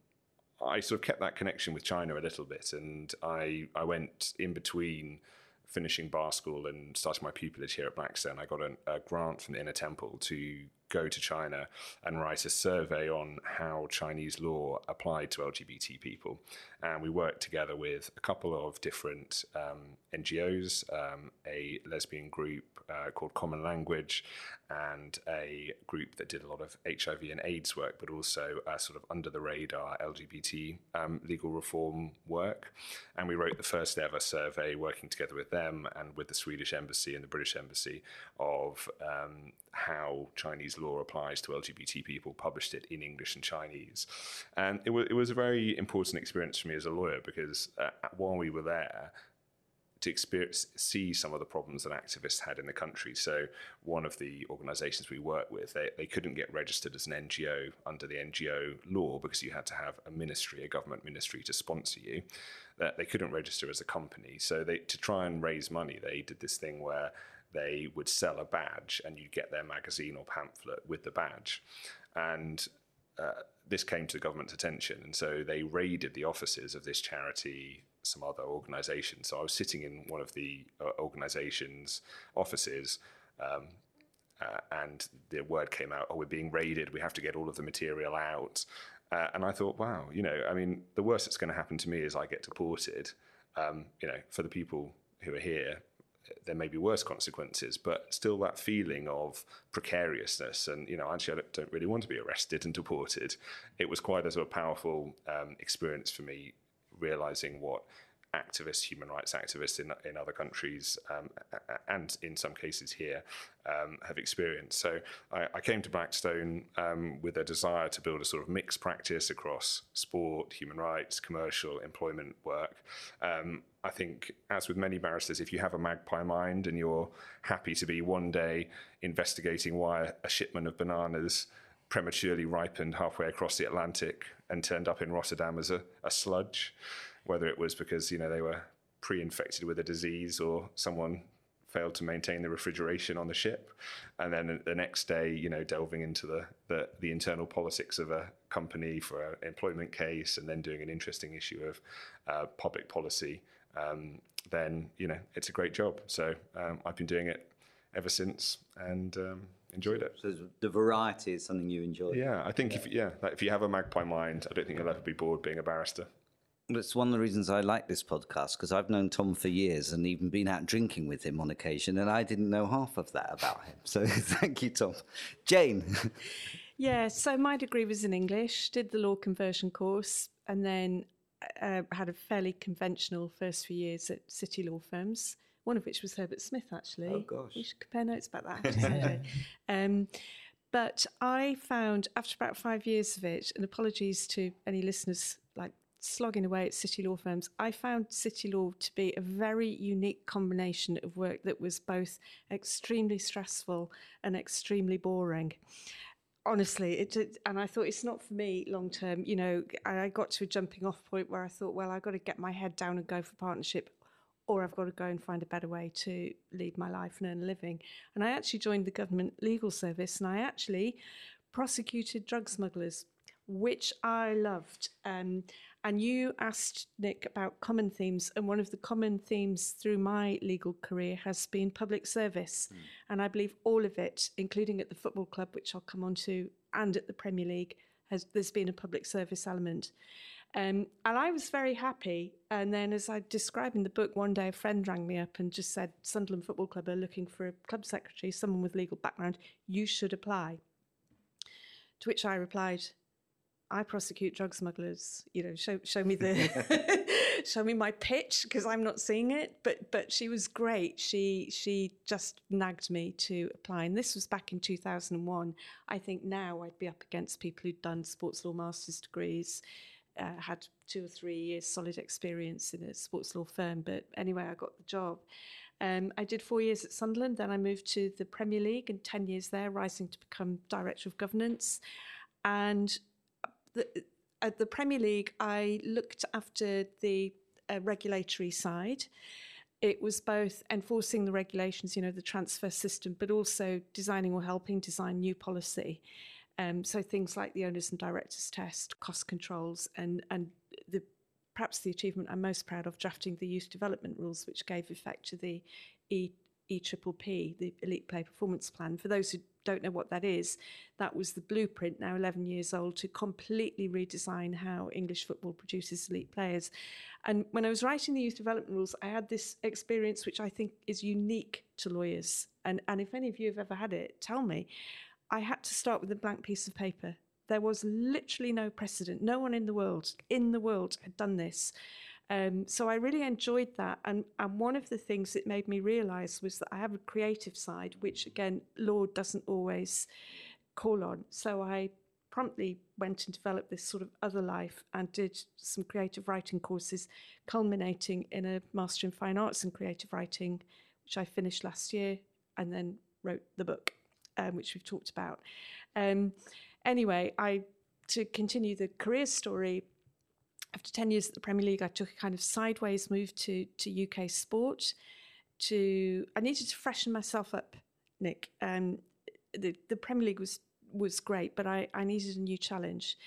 I sort of kept that connection with China a little bit. And I, I went in between finishing bar school and starting my pupillage here at Blackstone. I got a, a grant from the Inner Temple to go to China and write a survey on how Chinese law applied to LGBT people. And we worked together with a couple of different um, NGOs, um, a lesbian group uh, called Common Language, and a group that did a lot of HIV and AIDS work, but also uh, sort of under the radar LGBT um, legal reform work. And we wrote the first ever survey working together with them and with the Swedish Embassy and the British Embassy of um, how Chinese law applies to LGBT people, published it in English and Chinese. And it, w- it was a very important experience for me as a lawyer because uh, while we were there, to experience, see some of the problems that activists had in the country. So, one of the organisations we work with, they, they couldn't get registered as an NGO under the NGO law because you had to have a ministry, a government ministry, to sponsor you. That they couldn't register as a company. So, they to try and raise money, they did this thing where they would sell a badge and you'd get their magazine or pamphlet with the badge. And uh, this came to the government's attention, and so they raided the offices of this charity, some other organisation. So I was sitting in one of the uh, organisation's offices. Um, uh, and the word came out, oh, we're being raided. We have to get all of the material out. Uh, and I thought, wow, you know, I mean, the worst that's going to happen to me is I get deported. Um, you know, for the people who are here, there may be worse consequences, but still that feeling of precariousness and, you know, actually I don't really want to be arrested and deported. It was quite a sort of powerful um, experience for me, realizing what activists, human rights activists in, in other countries um, and in some cases here um, have experienced. So I, I came to Blackstone um, with a desire to build a sort of mixed practice across sport, human rights, commercial, employment work. I think, as with many barristers, if you have a magpie mind and you're happy to be one day investigating why a shipment of bananas prematurely ripened halfway across the Atlantic and turned up in Rotterdam as a, a sludge, whether it was because you know they were pre-infected with a disease or someone failed to maintain the refrigeration on the ship, and then the next day, you know, delving into the the, the internal politics of a company for an employment case, and then doing an interesting issue of uh, public policy um, then you know it's a great job. So um, I've been doing it ever since and um, enjoyed it. So the variety is something you enjoy. Yeah, I think yeah. if yeah, like if you have a magpie mind, I don't think you'll ever be bored being a barrister. That's one of the reasons I like this podcast because I've known Tom for years and even been out drinking with him on occasion, and I didn't know half of that about him. So [LAUGHS] thank you, Tom. Jane. Yeah, so my degree was in English, did the law conversion course, and then uh, had a fairly conventional first few years at city law firms, one of which was Herbert Smith, actually. Oh, gosh. You should compare notes about that. [LAUGHS] um, but I found after about five years of it, and apologies to any listeners like slogging away at city law firms, I found city law to be a very unique combination of work that was both extremely stressful and extremely boring. Honestly, it did, and I thought it's not for me long term. You know, I got to a jumping off point where I thought, well, I've got to get my head down and go for partnership, or I've got to go and find a better way to lead my life and earn a living. And I actually joined the government legal service, and I actually prosecuted drug smugglers, which I loved. Um, and you asked Nick about common themes, and one of the common themes through my legal career has been public service. Mm. And I believe all of it, including at the football club, which I'll come on to, and at the Premier League, has there's been a public service element. Um, and I was very happy. And then, as I describe in the book, one day a friend rang me up and just said, Sunderland Football Club are looking for a club secretary, someone with legal background. You should apply. To which I replied, I prosecute drug smugglers. You know, show show me the [LAUGHS] [LAUGHS] show me my pitch because I'm not seeing it. But but she was great. She she just nagged me to apply, and this was back in 2001. I think now I'd be up against people who'd done sports law master's degrees, uh, had two or three years solid experience in a sports law firm. But anyway, I got the job. Um, I did four years at Sunderland, then I moved to the Premier League and 10 years there, rising to become Director of Governance. And the, at the Premier League, I looked after the uh, regulatory side. It was both enforcing the regulations, you know, the transfer system, but also designing or helping design new policy. Um, so things like the owners and directors test, cost controls, and and the perhaps the achievement I'm most proud of, drafting the youth development rules, which gave effect to the E EPPP, the Elite Player Performance Plan. For those who don't know what that is, that was the blueprint, now 11 years old, to completely redesign how English football produces elite players. And when I was writing the youth development rules, I had this experience which I think is unique to lawyers. And, and if any of you have ever had it, tell me. I had to start with a blank piece of paper. There was literally no precedent. No one in the world, in the world, had done this. Um, so I really enjoyed that. And, and one of the things it made me realize was that I have a creative side, which again, Lord doesn't always call on. So I promptly went and developed this sort of other life and did some creative writing courses, culminating in a Master in Fine Arts and Creative Writing, which I finished last year, and then wrote the book, um, which we've talked about. Um, anyway, I to continue the career story, after 10 years at the Premier League, I took a kind of sideways move to, to UK sport. To I needed to freshen myself up, Nick. Um, the, the Premier League was was great, but I, I needed a new challenge.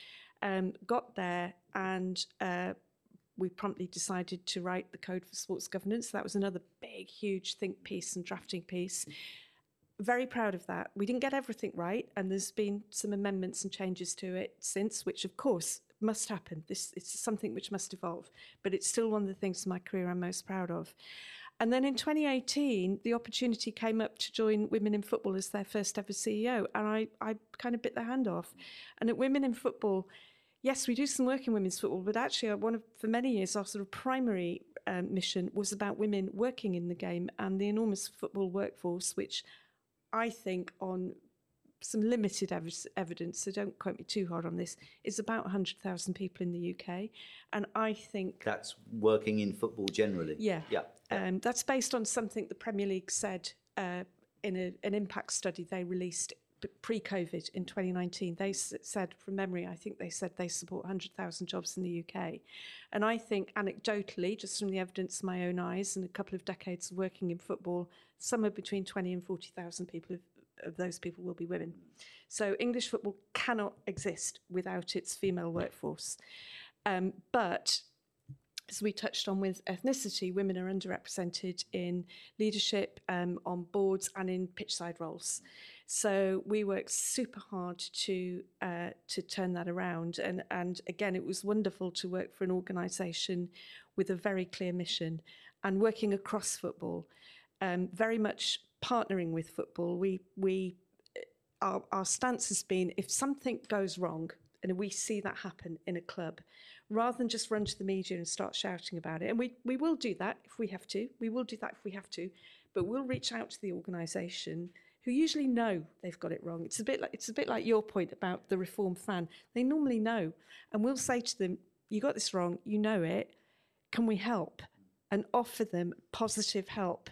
Um, got there and uh, we promptly decided to write the code for sports governance. That was another big, huge think piece and drafting piece. Very proud of that. We didn't get everything right, and there's been some amendments and changes to it since, which of course must happen. This it's something which must evolve, but it's still one of the things in my career I'm most proud of. And then in 2018, the opportunity came up to join Women in Football as their first ever CEO, and I, I kind of bit their hand off. And at Women in Football, yes, we do some work in women's football, but actually, uh, one of for many years, our sort of primary um, mission was about women working in the game and the enormous football workforce, which I think on some limited ev- evidence, so don't quote me too hard on this, is about 100,000 people in the UK. And I think. That's working in football generally? Yeah. Yeah. Um, that's based on something the Premier League said uh, in a, an impact study they released pre COVID in 2019. They s- said, from memory, I think they said they support 100,000 jobs in the UK. And I think anecdotally, just from the evidence of my own eyes and a couple of decades of working in football, somewhere between 20 and 40,000 people have of those people will be women. So English football cannot exist without its female workforce. Um, but as we touched on with ethnicity, women are underrepresented in leadership, um, on boards, and in pitchside roles. So we worked super hard to uh, to turn that around. And and again, it was wonderful to work for an organisation with a very clear mission and working across football, um, very much partnering with football, we we uh, our, our stance has been if something goes wrong and we see that happen in a club, rather than just run to the media and start shouting about it, and we we will do that if we have to, we will do that if we have to, but we'll reach out to the organisation who usually know they've got it wrong. It's a bit like it's a bit like your point about the reform fan. They normally know, and we'll say to them, "You got this wrong. You know it. Can we help?" And offer them positive help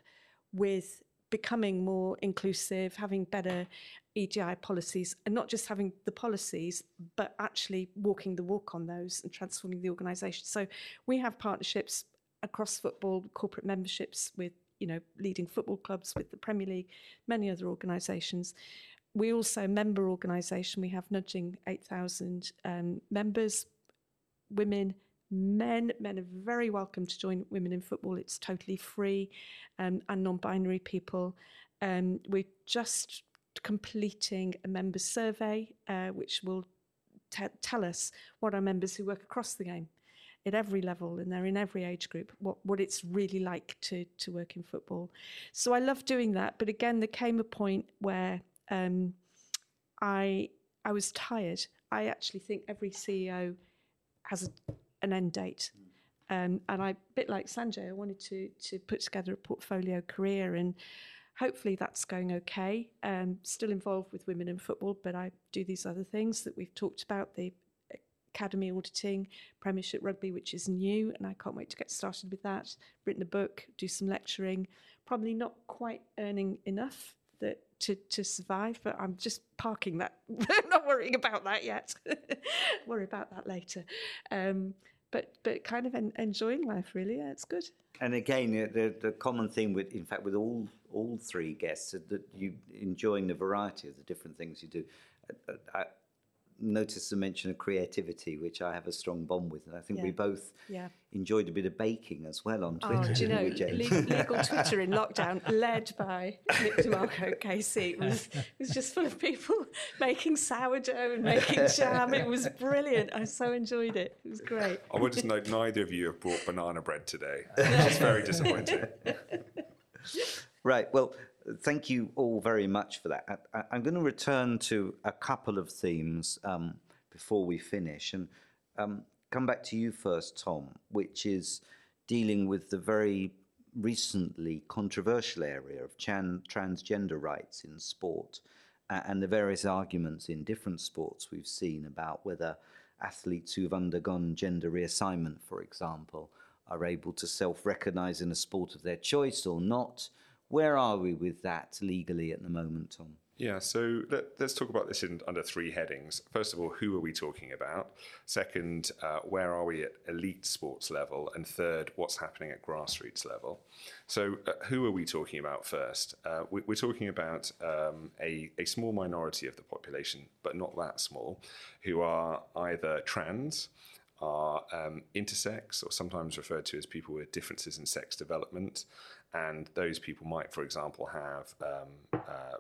with becoming more inclusive, having better EDI policies and not just having the policies, but actually walking the walk on those and transforming the organisation. So we have partnerships across football, corporate memberships with you know leading football clubs, with the Premier League, many other organisations. We also member organisation. We have nudging eight thousand um, members, women, men. Men are very welcome to join Women in Football. It's totally free, um, and non-binary people. Um, we're just completing a members survey, uh, which will t- tell us what our members who work across the game at every level and they're in every age group what, what it's really like to, to work in football. So I love doing that. But again, there came a point where um, I, I was tired. I actually think every CEO has a, an end date. Um, and I, a bit like Sanjay, I wanted to, to put together a portfolio career and hopefully that's going okay. Um, still involved with women in football, but I do these other things that we've talked about the academy auditing, Premiership Rugby, which is new, and I can't wait to get started with that. Written a book, do some lecturing, probably not quite earning enough that to, to survive, but I'm just parking that. [LAUGHS] Not worrying about that yet. [LAUGHS] Worry about that later. Um, but but kind of en- enjoying life really. Yeah, it's good. And again, the the common theme with, in fact, with all all three guests, that you enjoying the variety of the different things you do. I, noticed the mention of creativity, which I have a strong bond with, and I think yeah. we both yeah. enjoyed a bit of baking as well on oh, Twitter. Oh, do you know, legal, legal [LAUGHS] Twitter in lockdown, led by Nick De Marco KC, was was just full of people [LAUGHS] making sourdough and making jam. It was brilliant. I so enjoyed it. It was great. I would just note neither of you have brought banana bread today. [LAUGHS] It's very disappointing. Right. Well, thank you all very much for that. I, am going to return to a couple of themes um, before we finish and um, come back to you first, Tom, which is dealing with the very recently controversial area of chan- transgender rights in sport uh, and the various arguments in different sports we've seen about whether athletes who've undergone gender reassignment, for example, are able to self recognize in a sport of their choice or not where are we with that legally at the moment, Tom? Yeah, so let, us talk about this in, under three headings. First of all, who are we talking about? Second, uh, where are we at elite sports level? And third, what's happening at grassroots level? So, uh, who are we talking about first? Uh, we, are talking about um, a, a small minority of the population, but not that small, who are either trans, are um, intersex, or sometimes referred to as people with differences in sex development, and those people might, for example, have um, uh,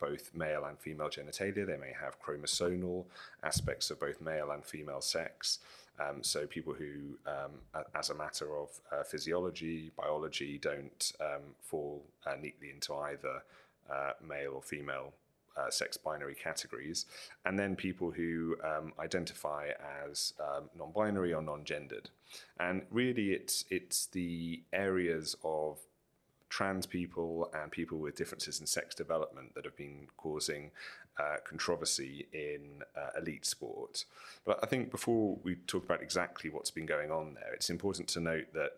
both male and female genitalia. They may have chromosomal aspects of both male and female sex. Um, so people who, um, as a matter of uh, physiology, biology, don't um, fall uh, neatly into either uh, male or female uh, sex binary categories, and then people who um, identify as um, non-binary or non-gendered. And really, it's it's the areas of trans people and people with differences in sex development that have been causing uh, controversy in uh, elite sport. But I think before we talk about exactly what's been going on there, it's important to note that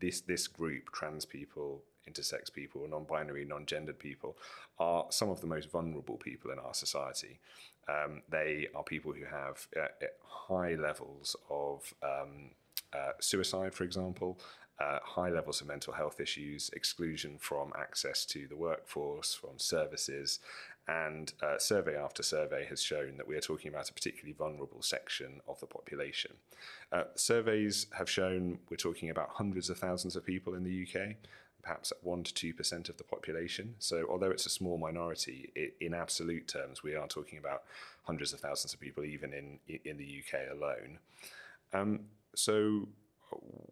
this this group, trans people, intersex people, non-binary, non-gendered people, are some of the most vulnerable people in our society. Um, they are people who have uh, high levels of um, uh, suicide, for example, uh, high levels of mental health issues, exclusion from access to the workforce, from services, and uh, survey after survey has shown that we are talking about a particularly vulnerable section of the population. Uh, surveys have shown we're talking about hundreds of thousands of people in the UK, perhaps at 1% to 2% of the population. So, although it's a small minority, it, in absolute terms, we are talking about hundreds of thousands of people, even in, in the UK alone. Um, so,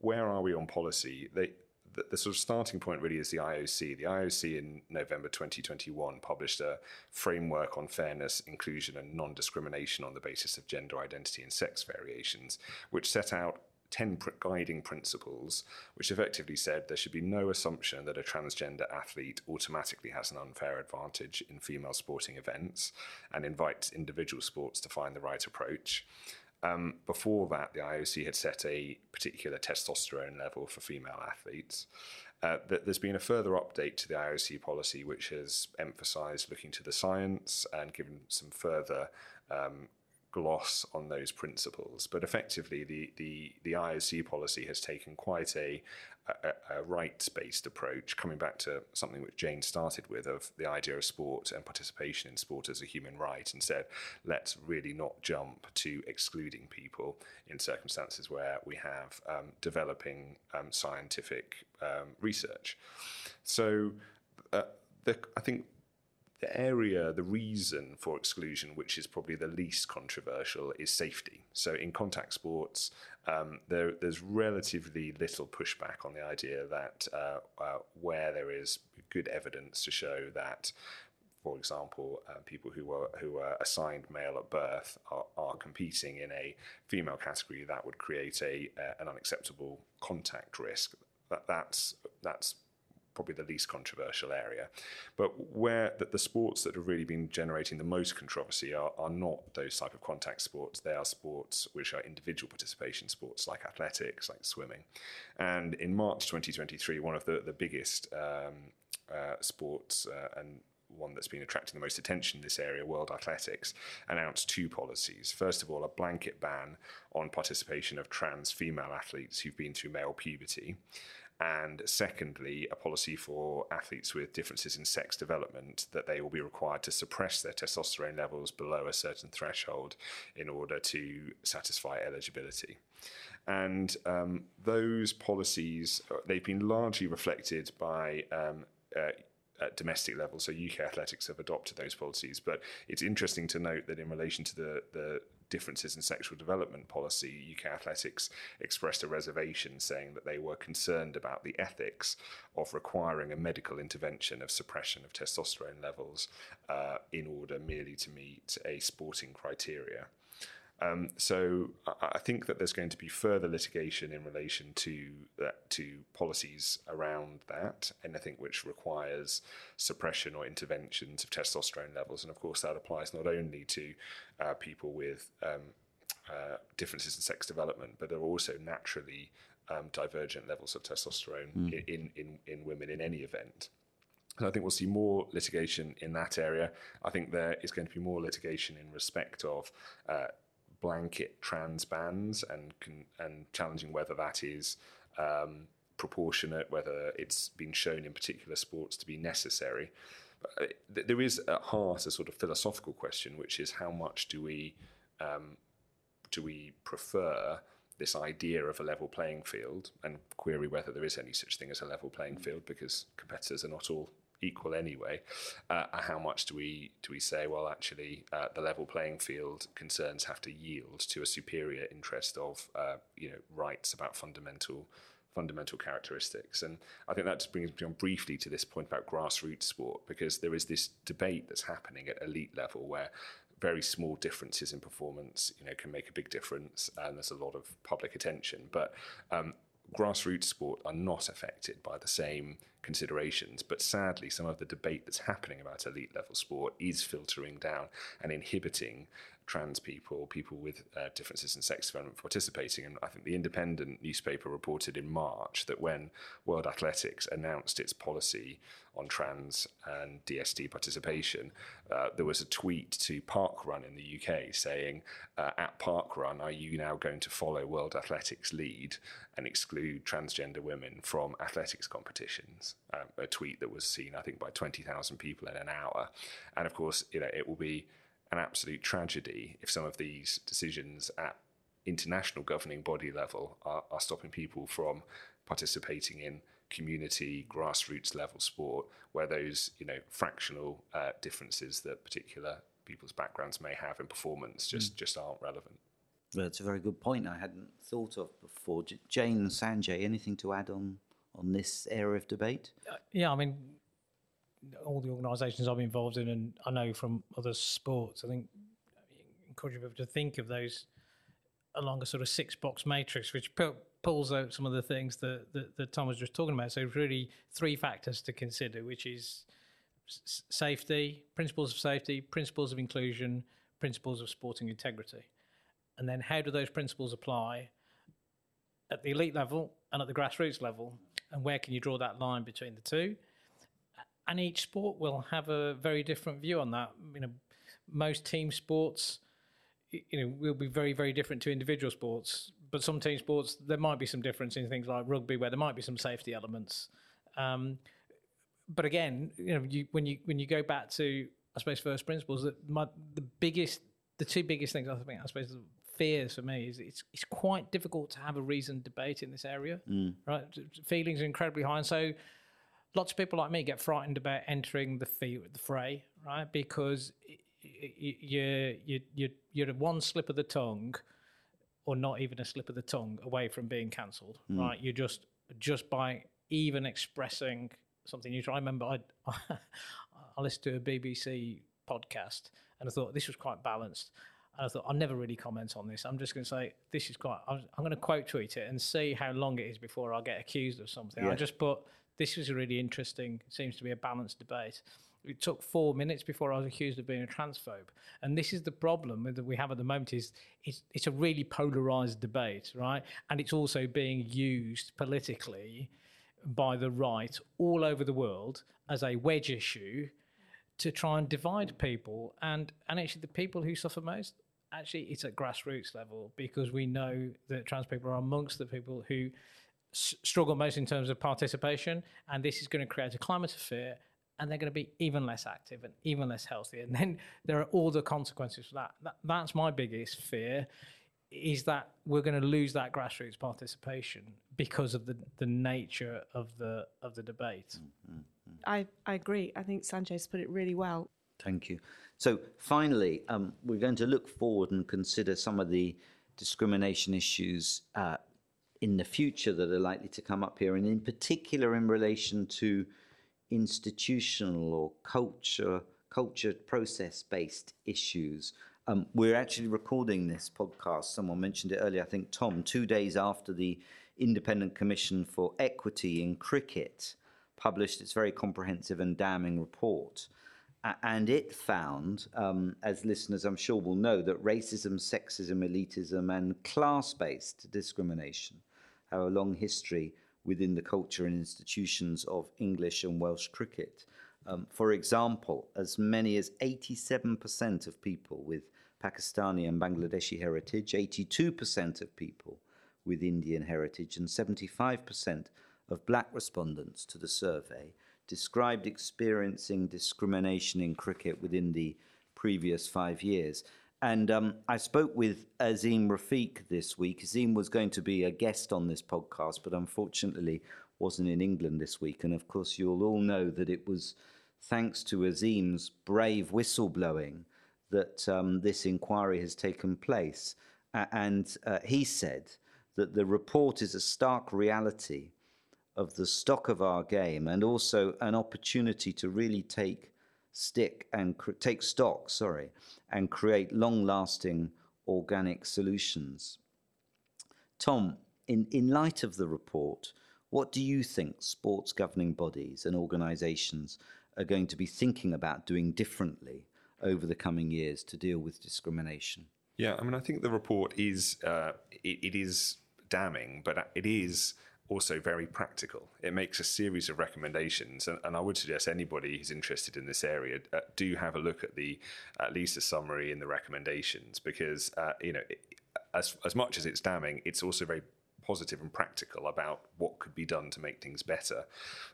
where are we on policy? They, the, the, sort of starting point really is the IOC. The IOC in November 2021 published a framework on fairness, inclusion, and non discrimination on the basis of gender identity and sex variations, which set out 10 guiding principles, which effectively said there should be no assumption that a transgender athlete automatically has an unfair advantage in female sporting events and invites individual sports to find the right approach. Um, before that, the IOC had set a particular testosterone level for female athletes. Uh, there's been a further update to the IOC policy, which has emphasised looking to the science and given some further um, gloss on those principles. But effectively, the, the, the IOC policy has taken quite a, a, a rights based approach, coming back to something which Jane started with of the idea of sport and participation in sport as a human right, and said, let's really not jump to excluding people in circumstances where we have um, developing um, scientific um, research. So, uh, the, I think the area, the reason for exclusion, which is probably the least controversial, is safety. So in contact sports, um, there, there's relatively little pushback on the idea that uh, uh, where there is good evidence to show that, for example, uh, people who were who are assigned male at birth are, are competing in a female category, that would create a an unacceptable contact risk. That, that's that's probably the least controversial area. But where the, the sports that have really been generating the most controversy are, are not those type of contact sports. They are sports which are individual participation sports like athletics, like swimming. And in March 2023, one of the, the biggest um, uh, sports uh, and one that's been attracting the most attention in this area, World Athletics, announced two policies. First of all, a blanket ban on participation of trans female athletes who've been through male puberty and secondly, a policy for athletes with differences in sex development that they will be required to suppress their testosterone levels below a certain threshold in order to satisfy eligibility. And um, those policies, uh, they've been largely reflected by um, uh, at domestic level. So UK athletics have adopted those policies. But it's interesting to note that in relation to the, the differences in sexual development policy, UK Athletics expressed a reservation saying that they were concerned about the ethics of requiring a medical intervention of suppression of testosterone levels uh, in order merely to meet a sporting criteria. Um, so I think that there's going to be further litigation in relation to uh, to policies around that, anything which requires suppression or interventions of testosterone levels, and of course that applies not only to uh, people with um, uh, differences in sex development, but there are also naturally um, divergent levels of testosterone mm. in, in in women in any event. So I think we'll see more litigation in that area. I think there is going to be more litigation in respect of uh, blanket trans bans and and challenging whether that is um, proportionate, whether it's been shown in particular sports to be necessary. But uh, there is at heart a sort of philosophical question, which is how much do we um, do we prefer this idea of a level playing field and query whether there is any such thing as a level playing field because competitors are not all equal anyway. Uh, how much do we do we say? Well, actually, uh, the level playing field concerns have to yield to a superior interest of uh, you know rights about fundamental fundamental characteristics. And I think that just brings me on briefly to this point about grassroots sport because there is this debate that's happening at elite level where very small differences in performance, you know, can make a big difference, and there's a lot of public attention. But um, grassroots sport are not affected by the same considerations. But sadly, some of the debate that's happening about elite level sport is filtering down and inhibiting trans people, people with uh, differences in sex development participating. And I think the Independent newspaper reported in March that when World Athletics announced its policy on trans and DSD participation, uh, there was a tweet to Parkrun in the UK saying, uh, At Parkrun, are you now going to follow World Athletics' lead and exclude transgender women from athletics competitions? Um, a tweet that was seen, I think, by 20,000 people in an hour. And of course, you know, it will be an absolute tragedy if some of these decisions at international governing body level are, are stopping people from participating in community grassroots level sport where those you know fractional uh, differences that particular people's backgrounds may have in performance just mm. just aren't relevant. Well, that's a very good point. I hadn't thought of before. Jane sanjay anything to add on on this area of debate? Uh, yeah i mean all the organisations I'm involved in, and I know from other sports, I think encourage people to think of those along a sort of six box matrix, which pulls out some of the things that, that, that Tom was just talking about. So, really, three factors to consider, which is safety, principles of safety, principles of inclusion, principles of sporting integrity. and then how do those principles apply at the elite level and at the grassroots level, and where can you draw that line between the two? And each sport will have a very different view on that. You know, most team sports, you know, will be very, very different to individual sports. But some team sports, there might be some difference in things like rugby, where there might be some safety elements. Um, but again, you know, you, when you when you go back to I suppose first principles, that my the biggest, the two biggest things I think I suppose the fears for me is it's it's quite difficult to have a reasoned debate in this area, mm. right? Feelings are incredibly high, and so lots of people like me get frightened about entering the fee, the fray, right? Because you you you you're one slip of the tongue, or not even a slip of the tongue away from being cancelled, mm. right? You're just just by even expressing something neutral. I remember I [LAUGHS] I listened to a BBC podcast and I thought this was quite balanced. And I thought I'll never really comment on this. I'm just going to say this is quite. I'm, going to quote tweet it and see how long it is before I get accused of something. Yeah. I just put this was a really interesting. Seems to be a balanced debate. It took four minutes before I was accused of being a transphobe, and this is the problem that we have at the moment. Is it's, it's a really polarized debate, right? And it's also being used politically by the right all over the world as a wedge issue to try and divide people. And and actually, the people who suffer most actually it's at grassroots level because we know that trans people are amongst the people who s- struggle most in terms of participation, and this is going to create a climate of fear. And they're going to be even less active and even less healthy. And then there are all the consequences for that. that that's my biggest fear is that we're going to lose that grassroots participation because of the, the nature of the of the debate. Mm-hmm. I, I agree. I think Sanjay's put it really well. Thank you. So finally, um, we're going to look forward and consider some of the discrimination issues uh, in the future that are likely to come up here, and in particular in relation to institutional or culture culture process based issues. Um, we're actually recording this podcast. Someone mentioned it earlier. I think Tom, two days after the Independent Commission for Equity in Cricket published its very comprehensive and damning report. and it found, um, as listeners I'm sure will know, that racism, sexism, elitism, and class based discrimination a long history within the culture and institutions of English and Welsh cricket. Um, for example, as many as 87% of people with Pakistani and Bangladeshi heritage, 82% of people with Indian heritage, and 75% of black respondents to the survey described experiencing discrimination in cricket within the previous five years. And um, I spoke with Azeem Rafiq this week. Azeem was going to be a guest on this podcast, but unfortunately wasn't in England this week. And of course, you'll all know that it was thanks to Azeem's brave whistleblowing that um, this inquiry has taken place. and uh, he said that the report is a stark reality of the stock of our game and also an opportunity to really take stick and cr- take stock, sorry, and create long-lasting organic solutions. Tom, in, in light of the report, what do you think sports governing bodies and organisations are going to be thinking about doing differently over the coming years to deal with discrimination? Yeah, I mean, I think the report is uh, it, it is damning, but it is also very practical. It makes a series of recommendations, and, and I would suggest anybody who's interested in this area uh, do have a look at the at least a summary and the recommendations because uh, you know as as much as it's damning, it's also very positive and practical about what could be done to make things better.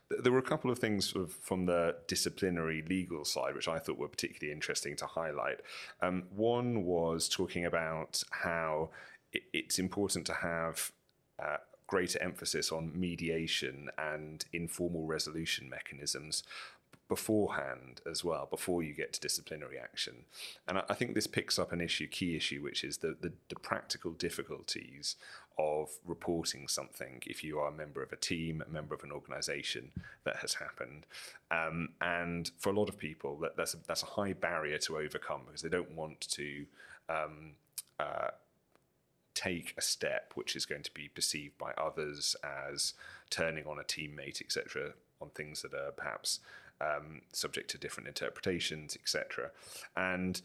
There were a couple of things sort of from the disciplinary legal side which I thought were particularly interesting to highlight. Um, one was talking about how it's important to have uh, greater emphasis on mediation and informal resolution mechanisms beforehand as well, before you get to disciplinary action. And I, think this picks up an issue, key issue, which is the, the, the, practical difficulties of reporting something if you are a member of a team, a member of an organization that has happened. Um, and for a lot of people, that, that's, a, that's a high barrier to overcome because they don't want to. Um, uh, take a step which is going to be perceived by others as turning on a teammate, etc., on things that are perhaps um, subject to different interpretations, etc. And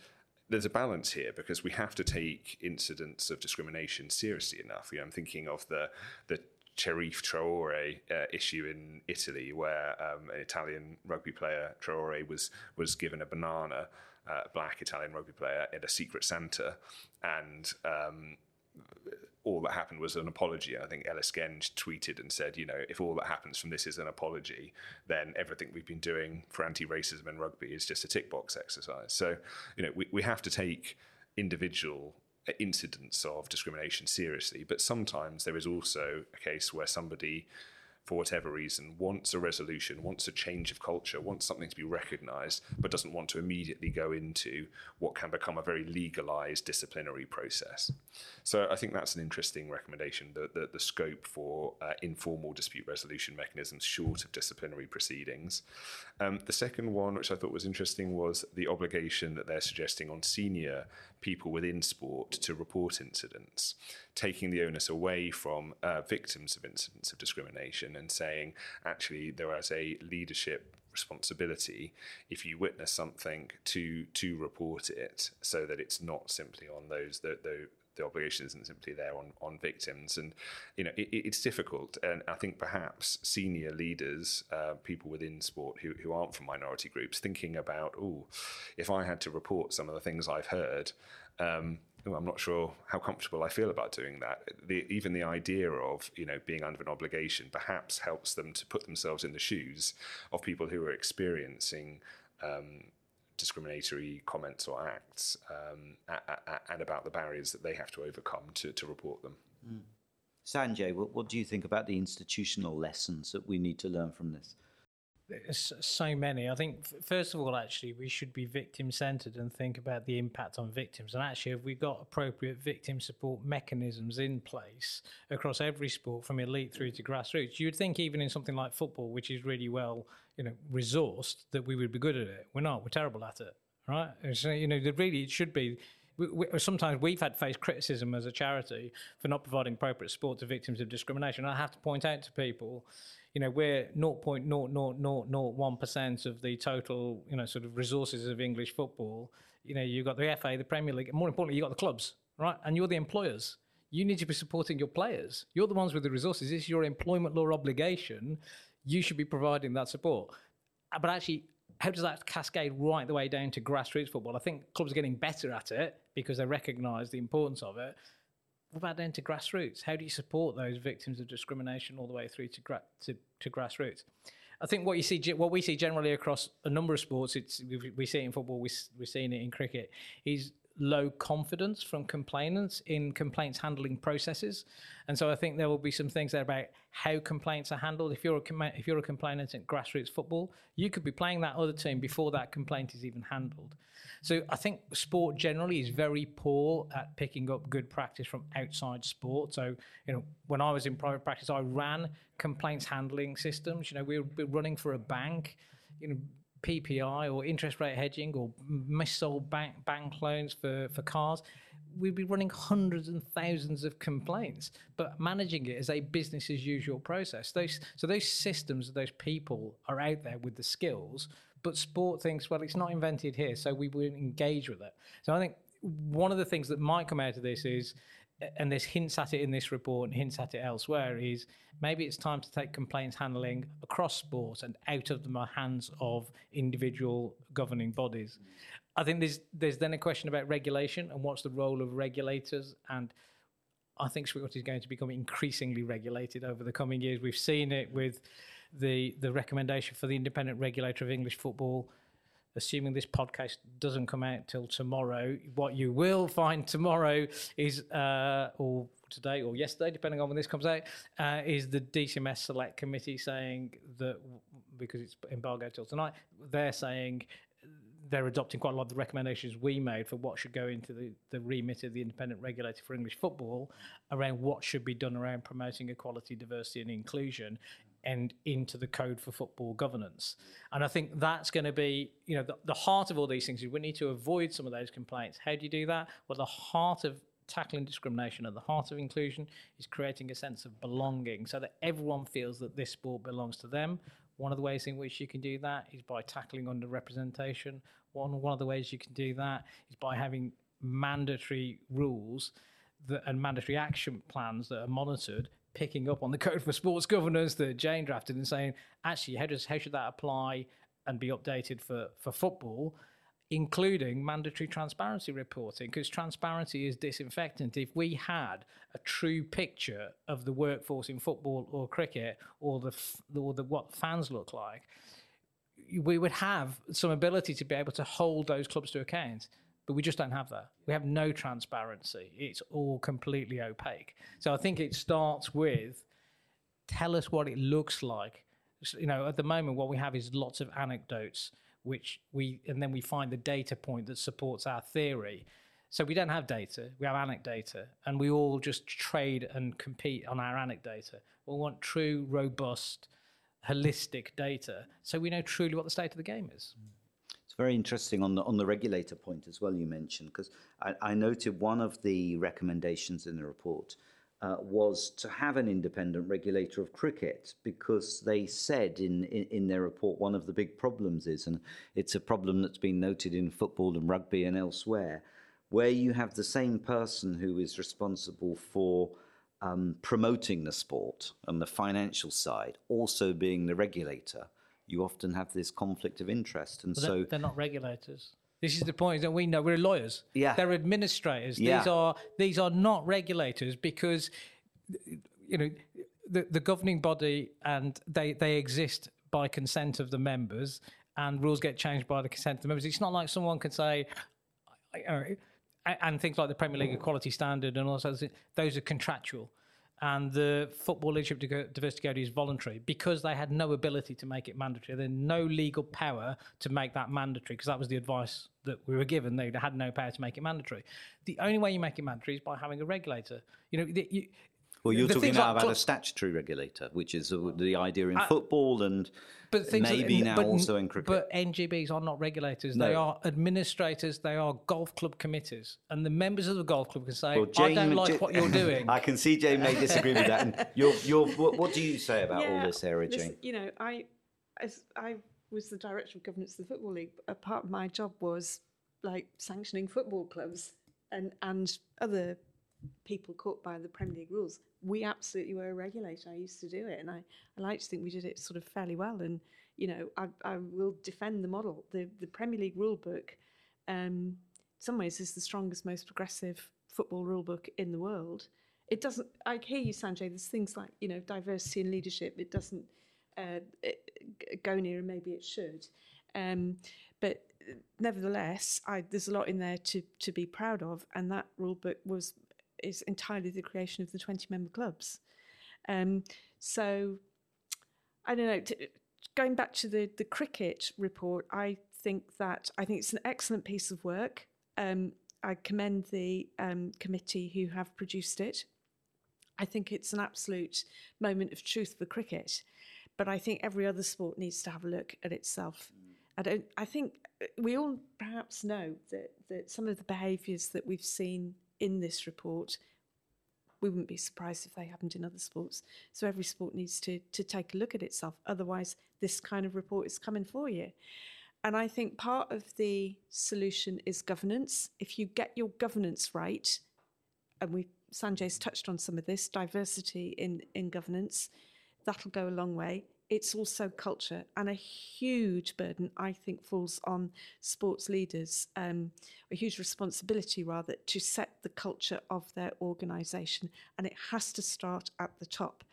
there's a balance here because we have to take incidents of discrimination seriously enough. You know, I'm thinking of the the Cherif Traore uh, issue in Italy, where um, an Italian rugby player Traore was was given a banana, uh, black Italian rugby player, at a secret Santa, and um, all that happened was an apology. I think Ellis Genge tweeted and said, you know, if all that happens from this is an apology, then everything we've been doing for anti-racism in rugby is just a tick box exercise. So, you know, we, we have to take individual incidents of discrimination seriously, but sometimes there is also a case where somebody for whatever reason, wants a resolution, wants a change of culture, wants something to be recognised, but doesn't want to immediately go into what can become a very legalised disciplinary process. So I think that's an interesting recommendation the, the, the scope for uh, informal dispute resolution mechanisms short of disciplinary proceedings. Um, the second one, which I thought was interesting, was the obligation that they're suggesting on senior people within sport to report incidents, taking the onus away from uh, victims of incidents of discrimination and saying, actually, there is a leadership responsibility if you witness something to to report it so that it's not simply on those that the, the obligation isn't simply there on, on victims. And, you know, it, it's difficult. And I think perhaps senior leaders, uh, people within sport who, who aren't from minority groups, thinking about, oh, if I had to report some of the things I've heard, um, I'm not sure how comfortable I feel about doing that. The, even the idea of you know being under an obligation perhaps helps them to put themselves in the shoes of people who are experiencing um, discriminatory comments or acts um, and about the barriers that they have to overcome to, to report them. Mm. Sanjay, what, what do you think about the institutional lessons that we need to learn from this? So many. I think, first of all, actually, we should be victim centered and think about the impact on victims. And actually, have we got appropriate victim support mechanisms in place across every sport, from elite through to grassroots? You'd think, even in something like football, which is really well, you know, resourced, that we would be good at it. We're not. We're terrible at it, right? So, you know, really, it should be we, we, sometimes we've had faced criticism as a charity for not providing appropriate support to victims of discrimination. I have to point out to people, you know, we're 0.00001% of the total, you know, sort of resources of English football. You know, you've got the FA, the Premier League, and more importantly, you've got the clubs, right? And you're the employers. You need to be supporting your players. You're the ones with the resources. It's your employment law obligation. You should be providing that support. Uh, but actually, how does that cascade right the way down to grassroots football? I think clubs are getting better at it because they recognise the importance of it. What about down to grassroots? How do you support those victims of discrimination all the way through to, gra- to, to grassroots? I think what you see, what we see generally across a number of sports, it's we, we see it in football, we, we're seeing it in cricket, is low confidence from complainants in complaints handling processes. And so I think there will be some things there about how complaints are handled. If you're a, if you're a complainant in grassroots football, you could be playing that other team before that complaint is even handled. So I think sport generally is very poor at picking up good practice from outside sport. So, you know, when I was in private practice, I ran complaints handling systems. You know, we were running for a bank, you know, PPI or interest rate hedging or missold bank bank loans for, for cars, we'd be running hundreds and thousands of complaints, but managing it as a business as usual process. Those so those systems, those people are out there with the skills, but sport thinks, well, it's not invented here, so we wouldn't engage with it. So I think one of the things that might come out of this is and there's hints at it in this report and hints at it elsewhere, is maybe it's time to take complaints handling across sports and out of the hands of individual governing bodies. I think there's there's then a question about regulation and what's the role of regulators and I think sport is going to become increasingly regulated over the coming years. We've seen it with the the recommendation for the independent regulator of English football assuming this podcast doesn't come out till tomorrow, what you will find tomorrow is, uh, or today or yesterday, depending on when this comes out, uh, is the DCMS Select Committee saying that because it's embargoed till tonight, they're saying they're adopting quite a lot of the recommendations we made for what should go into the, the remit of the independent regulator for English football around what should be done around promoting equality, diversity, and inclusion and into the code for football governance. And I think that's going to be, you know, the, the heart of all these things is we need to avoid some of those complaints. How do you do that? Well, the heart of tackling discrimination at the heart of inclusion is creating a sense of belonging so that everyone feels that this sport belongs to them One of the ways in which you can do that is by tackling underrepresentation. One one of the ways you can do that is by having mandatory rules that, and mandatory action plans that are monitored, picking up on the code for sports governance that Jane drafted and saying, actually, how does how should that apply and be updated for for football? including mandatory transparency reporting, because transparency is disinfectant. If we had a true picture of the workforce in football or cricket, or the or the what fans look like, we would have some ability to be able to hold those clubs to account but we just don't have that. We have no transparency. It's all completely opaque. So I think it starts with tell us what it looks like. You know, at the moment, what we have is lots of anecdotes, which we, and then we find the data point that supports our theory. So we don't have data, we have anecdata, and we all just trade and compete on our anecdata. We want true, robust, holistic data so we know truly what the state of the game is. Mm very interesting on the on the regulator point as well. You mentioned because I, I, noted one of the recommendations in the report uh, was to have an independent regulator of cricket because they said in, in, in their report one of the big problems is, and it's a problem that's been noted in football and rugby and elsewhere, where you have the same person who is responsible for um, promoting the sport and the financial side, also being the regulator you often have this conflict of interest. And but so they're, not regulators. This is the point that we know we're lawyers. Yeah. They're administrators. Yeah. These are these are not regulators because you know the, the governing body and they, they exist by consent of the members and rules get changed by the consent of the members. It's not like someone can say and things like the Premier League equality standard and also those are contractual and the Football Leadership Diversity Code is voluntary because they had no ability to make it mandatory. They had no legal power to make that mandatory because that was the advice that we were given. They had no power to make it mandatory. The only way you make it mandatory is by having a regulator. You know, you, well, you're talking now like about a statutory regulator, which is the idea in uh, football and but maybe now but, also in cricket. But NGBs are not regulators; no. they are administrators. They are golf club committees, and the members of the golf club can say, well, Jane, "I don't like Jane, what you're doing." [LAUGHS] I can see Jane may disagree with that. And [LAUGHS] you're, you're, what, what, do you say about yeah, all this, Sarah Jane? you know, I, as I was the director of governance of the football league. A part of my job was like sanctioning football clubs and and other people caught by the Premier League rules. We absolutely were a regulator. I used to do it, and I, I like to think we did it sort of fairly well. And you know, I, I will defend the model. The the Premier League rule book, um, in some ways, is the strongest, most progressive football rule book in the world. It doesn't. I hear you, Sanjay. There's things like you know diversity and leadership. It doesn't uh, it, go near, and maybe it should. Um, but nevertheless, I, there's a lot in there to to be proud of, and that rule book was is entirely the creation of the 20 member clubs. Um, so I don't know. T- going back to the the cricket report, I think that I think it's an excellent piece of work. Um, I commend the um, committee who have produced it. I think it's an absolute moment of truth for cricket, but I think every other sport needs to have a look at itself. I don't. I think we all perhaps know that that some of the behaviours that we've seen in this report, we wouldn't be surprised if they happened in other sports. So every sport needs to to take a look at itself. Otherwise, this kind of report is coming for you. And I think part of the solution is governance. If you get your governance right, and we Sanjay's touched on some of this diversity in in governance, that'll go a long way it's also culture and a huge burden i think falls on sports leaders um, a huge responsibility rather to set the culture of their organisation and it has to start at the top.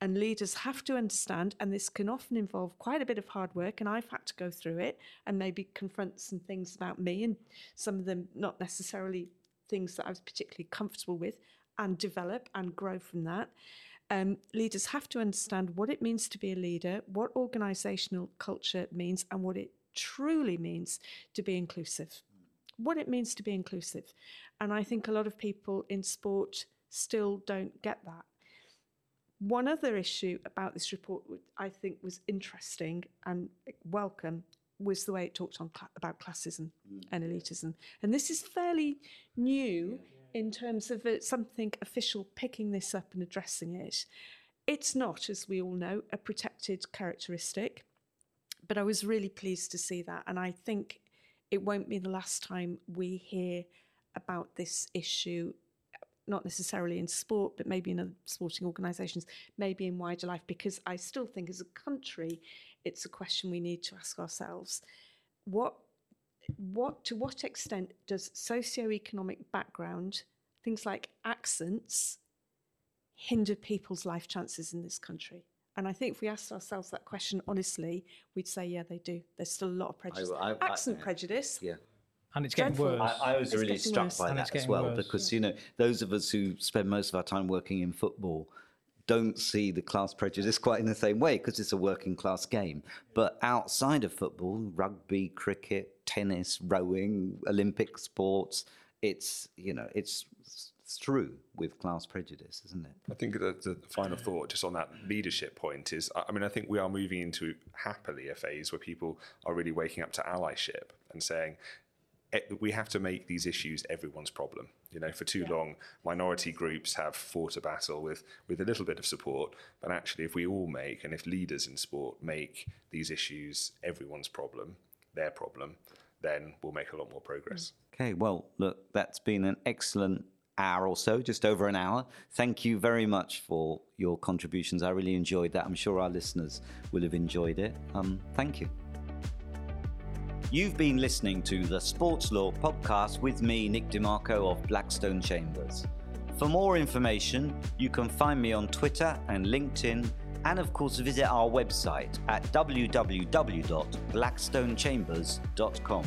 And leaders have to understand and this can often involve quite a bit of hard work and i've had to go through it and maybe confront some things about me and some of them not necessarily things that i was particularly comfortable with and develop and grow from that um, leaders have to understand what it means to be a leader, what organisational culture means, and what it truly means to be inclusive. What it means to be inclusive. And I think a lot of people in sport still don't get that. One other issue about this report, which I think was interesting and welcome, was the way it talked on cl- about classism mm. and elitism. And this is fairly new. Yeah in terms of it, something official picking this up and addressing it. It's not, as we all know, a protected characteristic. but I was really pleased to see that. And I think it won't be the last time we hear about this issue, not necessarily in sport, but maybe in other sporting organisations, maybe in wider life, because I still think as a country, it's a question we need to ask ourselves. What, what, to what extent does socio-economic background, things like accents, hinder people's life chances in this country? And I think if we asked ourselves that question honestly, we'd say, yeah, they do. There's still a lot of prejudice. I, I, Accent I, prejudice. Yeah. And it's getting Dreadful. worse. I, was it's really struck worse. by and that as well worse. because, you know, those of us who spend most of our time working in football don't see the class prejudice quite in the same way because it's a working class game. But outside of football, rugby, cricket, tennis, rowing, Olympic sports, it's, you know, it's through with class prejudice, isn't it? I think the, the, final thought just on that leadership point is I mean, I think we are moving into happily a phase where people are really waking up to allyship and saying, eh, we have to make these issues everyone's problem. You know, for too yeah. long, minority groups have fought a battle with with a little bit of support. But actually, if we all make and if leaders in sport make these issues everyone's problem, their problem, then we'll make a lot more progress. Okay, well, look, that's been an excellent hour or so, just over an hour. Thank you very much for your contributions. I really enjoyed that. I'm sure our listeners will have enjoyed it. Um, thank you. You've been listening to the Sports Law Podcast with me, Nick De Marco of Blackstone Chambers. For more information, you can find me on Twitter and LinkedIn, and of course, visit our website at www.blackstonechambers.com.